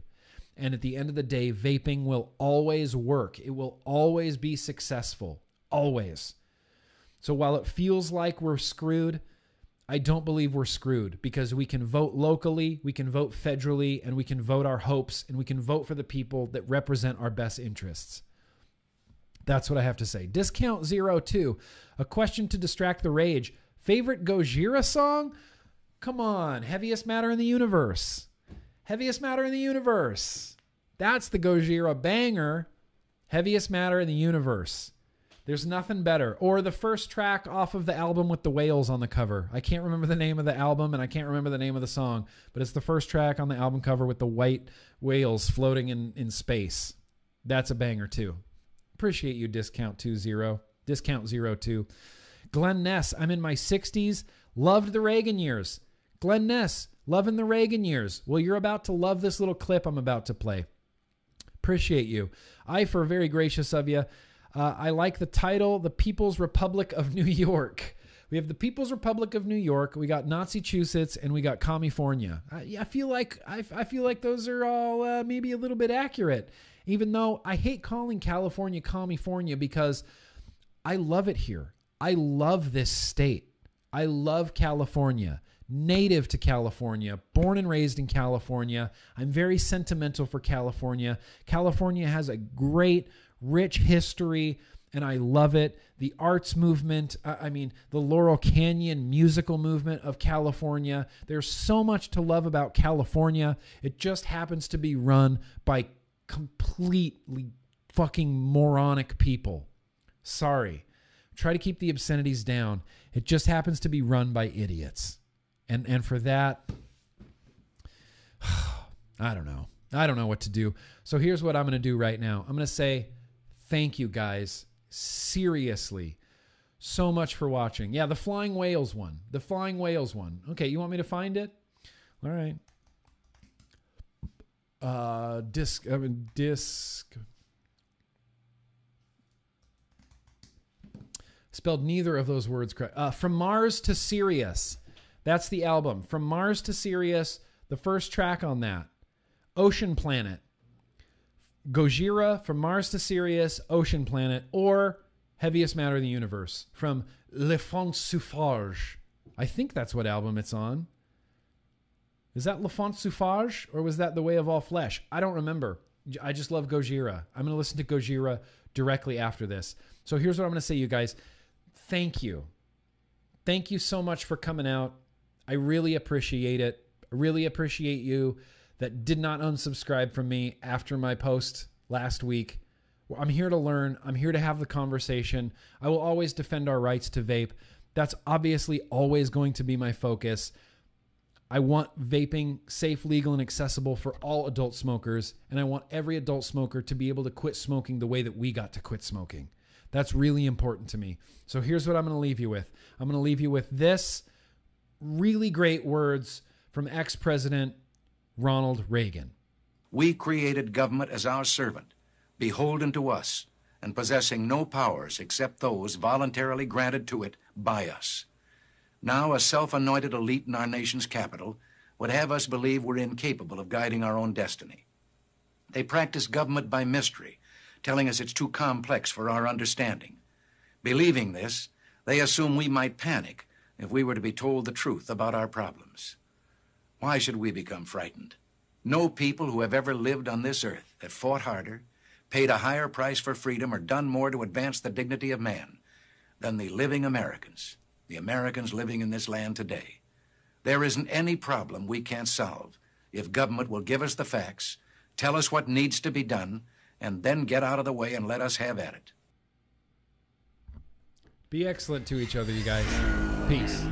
And at the end of the day, vaping will always work. It will always be successful. Always. So while it feels like we're screwed, I don't believe we're screwed because we can vote locally, we can vote federally, and we can vote our hopes, and we can vote for the people that represent our best interests. That's what I have to say. Discount zero two. A question to distract the rage. Favorite Gojira song? Come on, heaviest matter in the universe. Heaviest matter in the universe. That's the Gojira banger. Heaviest matter in the universe. There's nothing better. Or the first track off of the album with the whales on the cover. I can't remember the name of the album and I can't remember the name of the song, but it's the first track on the album cover with the white whales floating in, in space. That's a banger too. Appreciate you, discount two zero. Discount zero two. Glenn Ness, I'm in my 60s. Loved the Reagan years. Glenn Ness, loving the Reagan years. Well, you're about to love this little clip I'm about to play. Appreciate you. I, for very gracious of you. Uh, I like the title, The People's Republic of New York. We have the People's Republic of New York. We got Nazi-Chusets, and we got California. I, I feel like I, I feel like those are all uh, maybe a little bit accurate. Even though I hate calling California California because I love it here. I love this state. I love California. Native to California, born and raised in California. I'm very sentimental for California. California has a great, rich history, and I love it. The arts movement, I mean, the Laurel Canyon musical movement of California. There's so much to love about California. It just happens to be run by completely fucking moronic people. Sorry. Try to keep the obscenities down. It just happens to be run by idiots. And and for that I don't know. I don't know what to do. So here's what I'm going to do right now. I'm going to say thank you guys seriously so much for watching. Yeah, the flying whales one. The flying whales one. Okay, you want me to find it? All right. Uh disc I mean disc spelled neither of those words correct. Uh, From Mars to Sirius. That's the album. From Mars to Sirius, the first track on that. Ocean Planet. Gojira, From Mars to Sirius, Ocean Planet, or Heaviest Matter in the Universe from Le Font Suffrage. I think that's what album it's on. Is that Le Font Suffrage or was that The Way of All Flesh? I don't remember. I just love Gojira. I'm going to listen to Gojira directly after this. So here's what I'm going to say, you guys. Thank you. Thank you so much for coming out. I really appreciate it. I really appreciate you that did not unsubscribe from me after my post last week. I'm here to learn. I'm here to have the conversation. I will always defend our rights to vape. That's obviously always going to be my focus. I want vaping safe, legal, and accessible for all adult smokers. And I want every adult smoker to be able to quit smoking the way that we got to quit smoking. That's really important to me. So here's what I'm going to leave you with I'm going to leave you with this really great words from ex President Ronald Reagan. We created government as our servant, beholden to us, and possessing no powers except those voluntarily granted to it by us. Now, a self anointed elite in our nation's capital would have us believe we're incapable of guiding our own destiny. They practice government by mystery, telling us it's too complex for our understanding. Believing this, they assume we might panic if we were to be told the truth about our problems. Why should we become frightened? No people who have ever lived on this earth have fought harder, paid a higher price for freedom, or done more to advance the dignity of man than the living Americans the Americans living in this land today. There isn't any problem we can't solve if government will give us the facts, tell us what needs to be done, and then get out of the way and let us have at it. Be excellent to each other, you guys. Peace.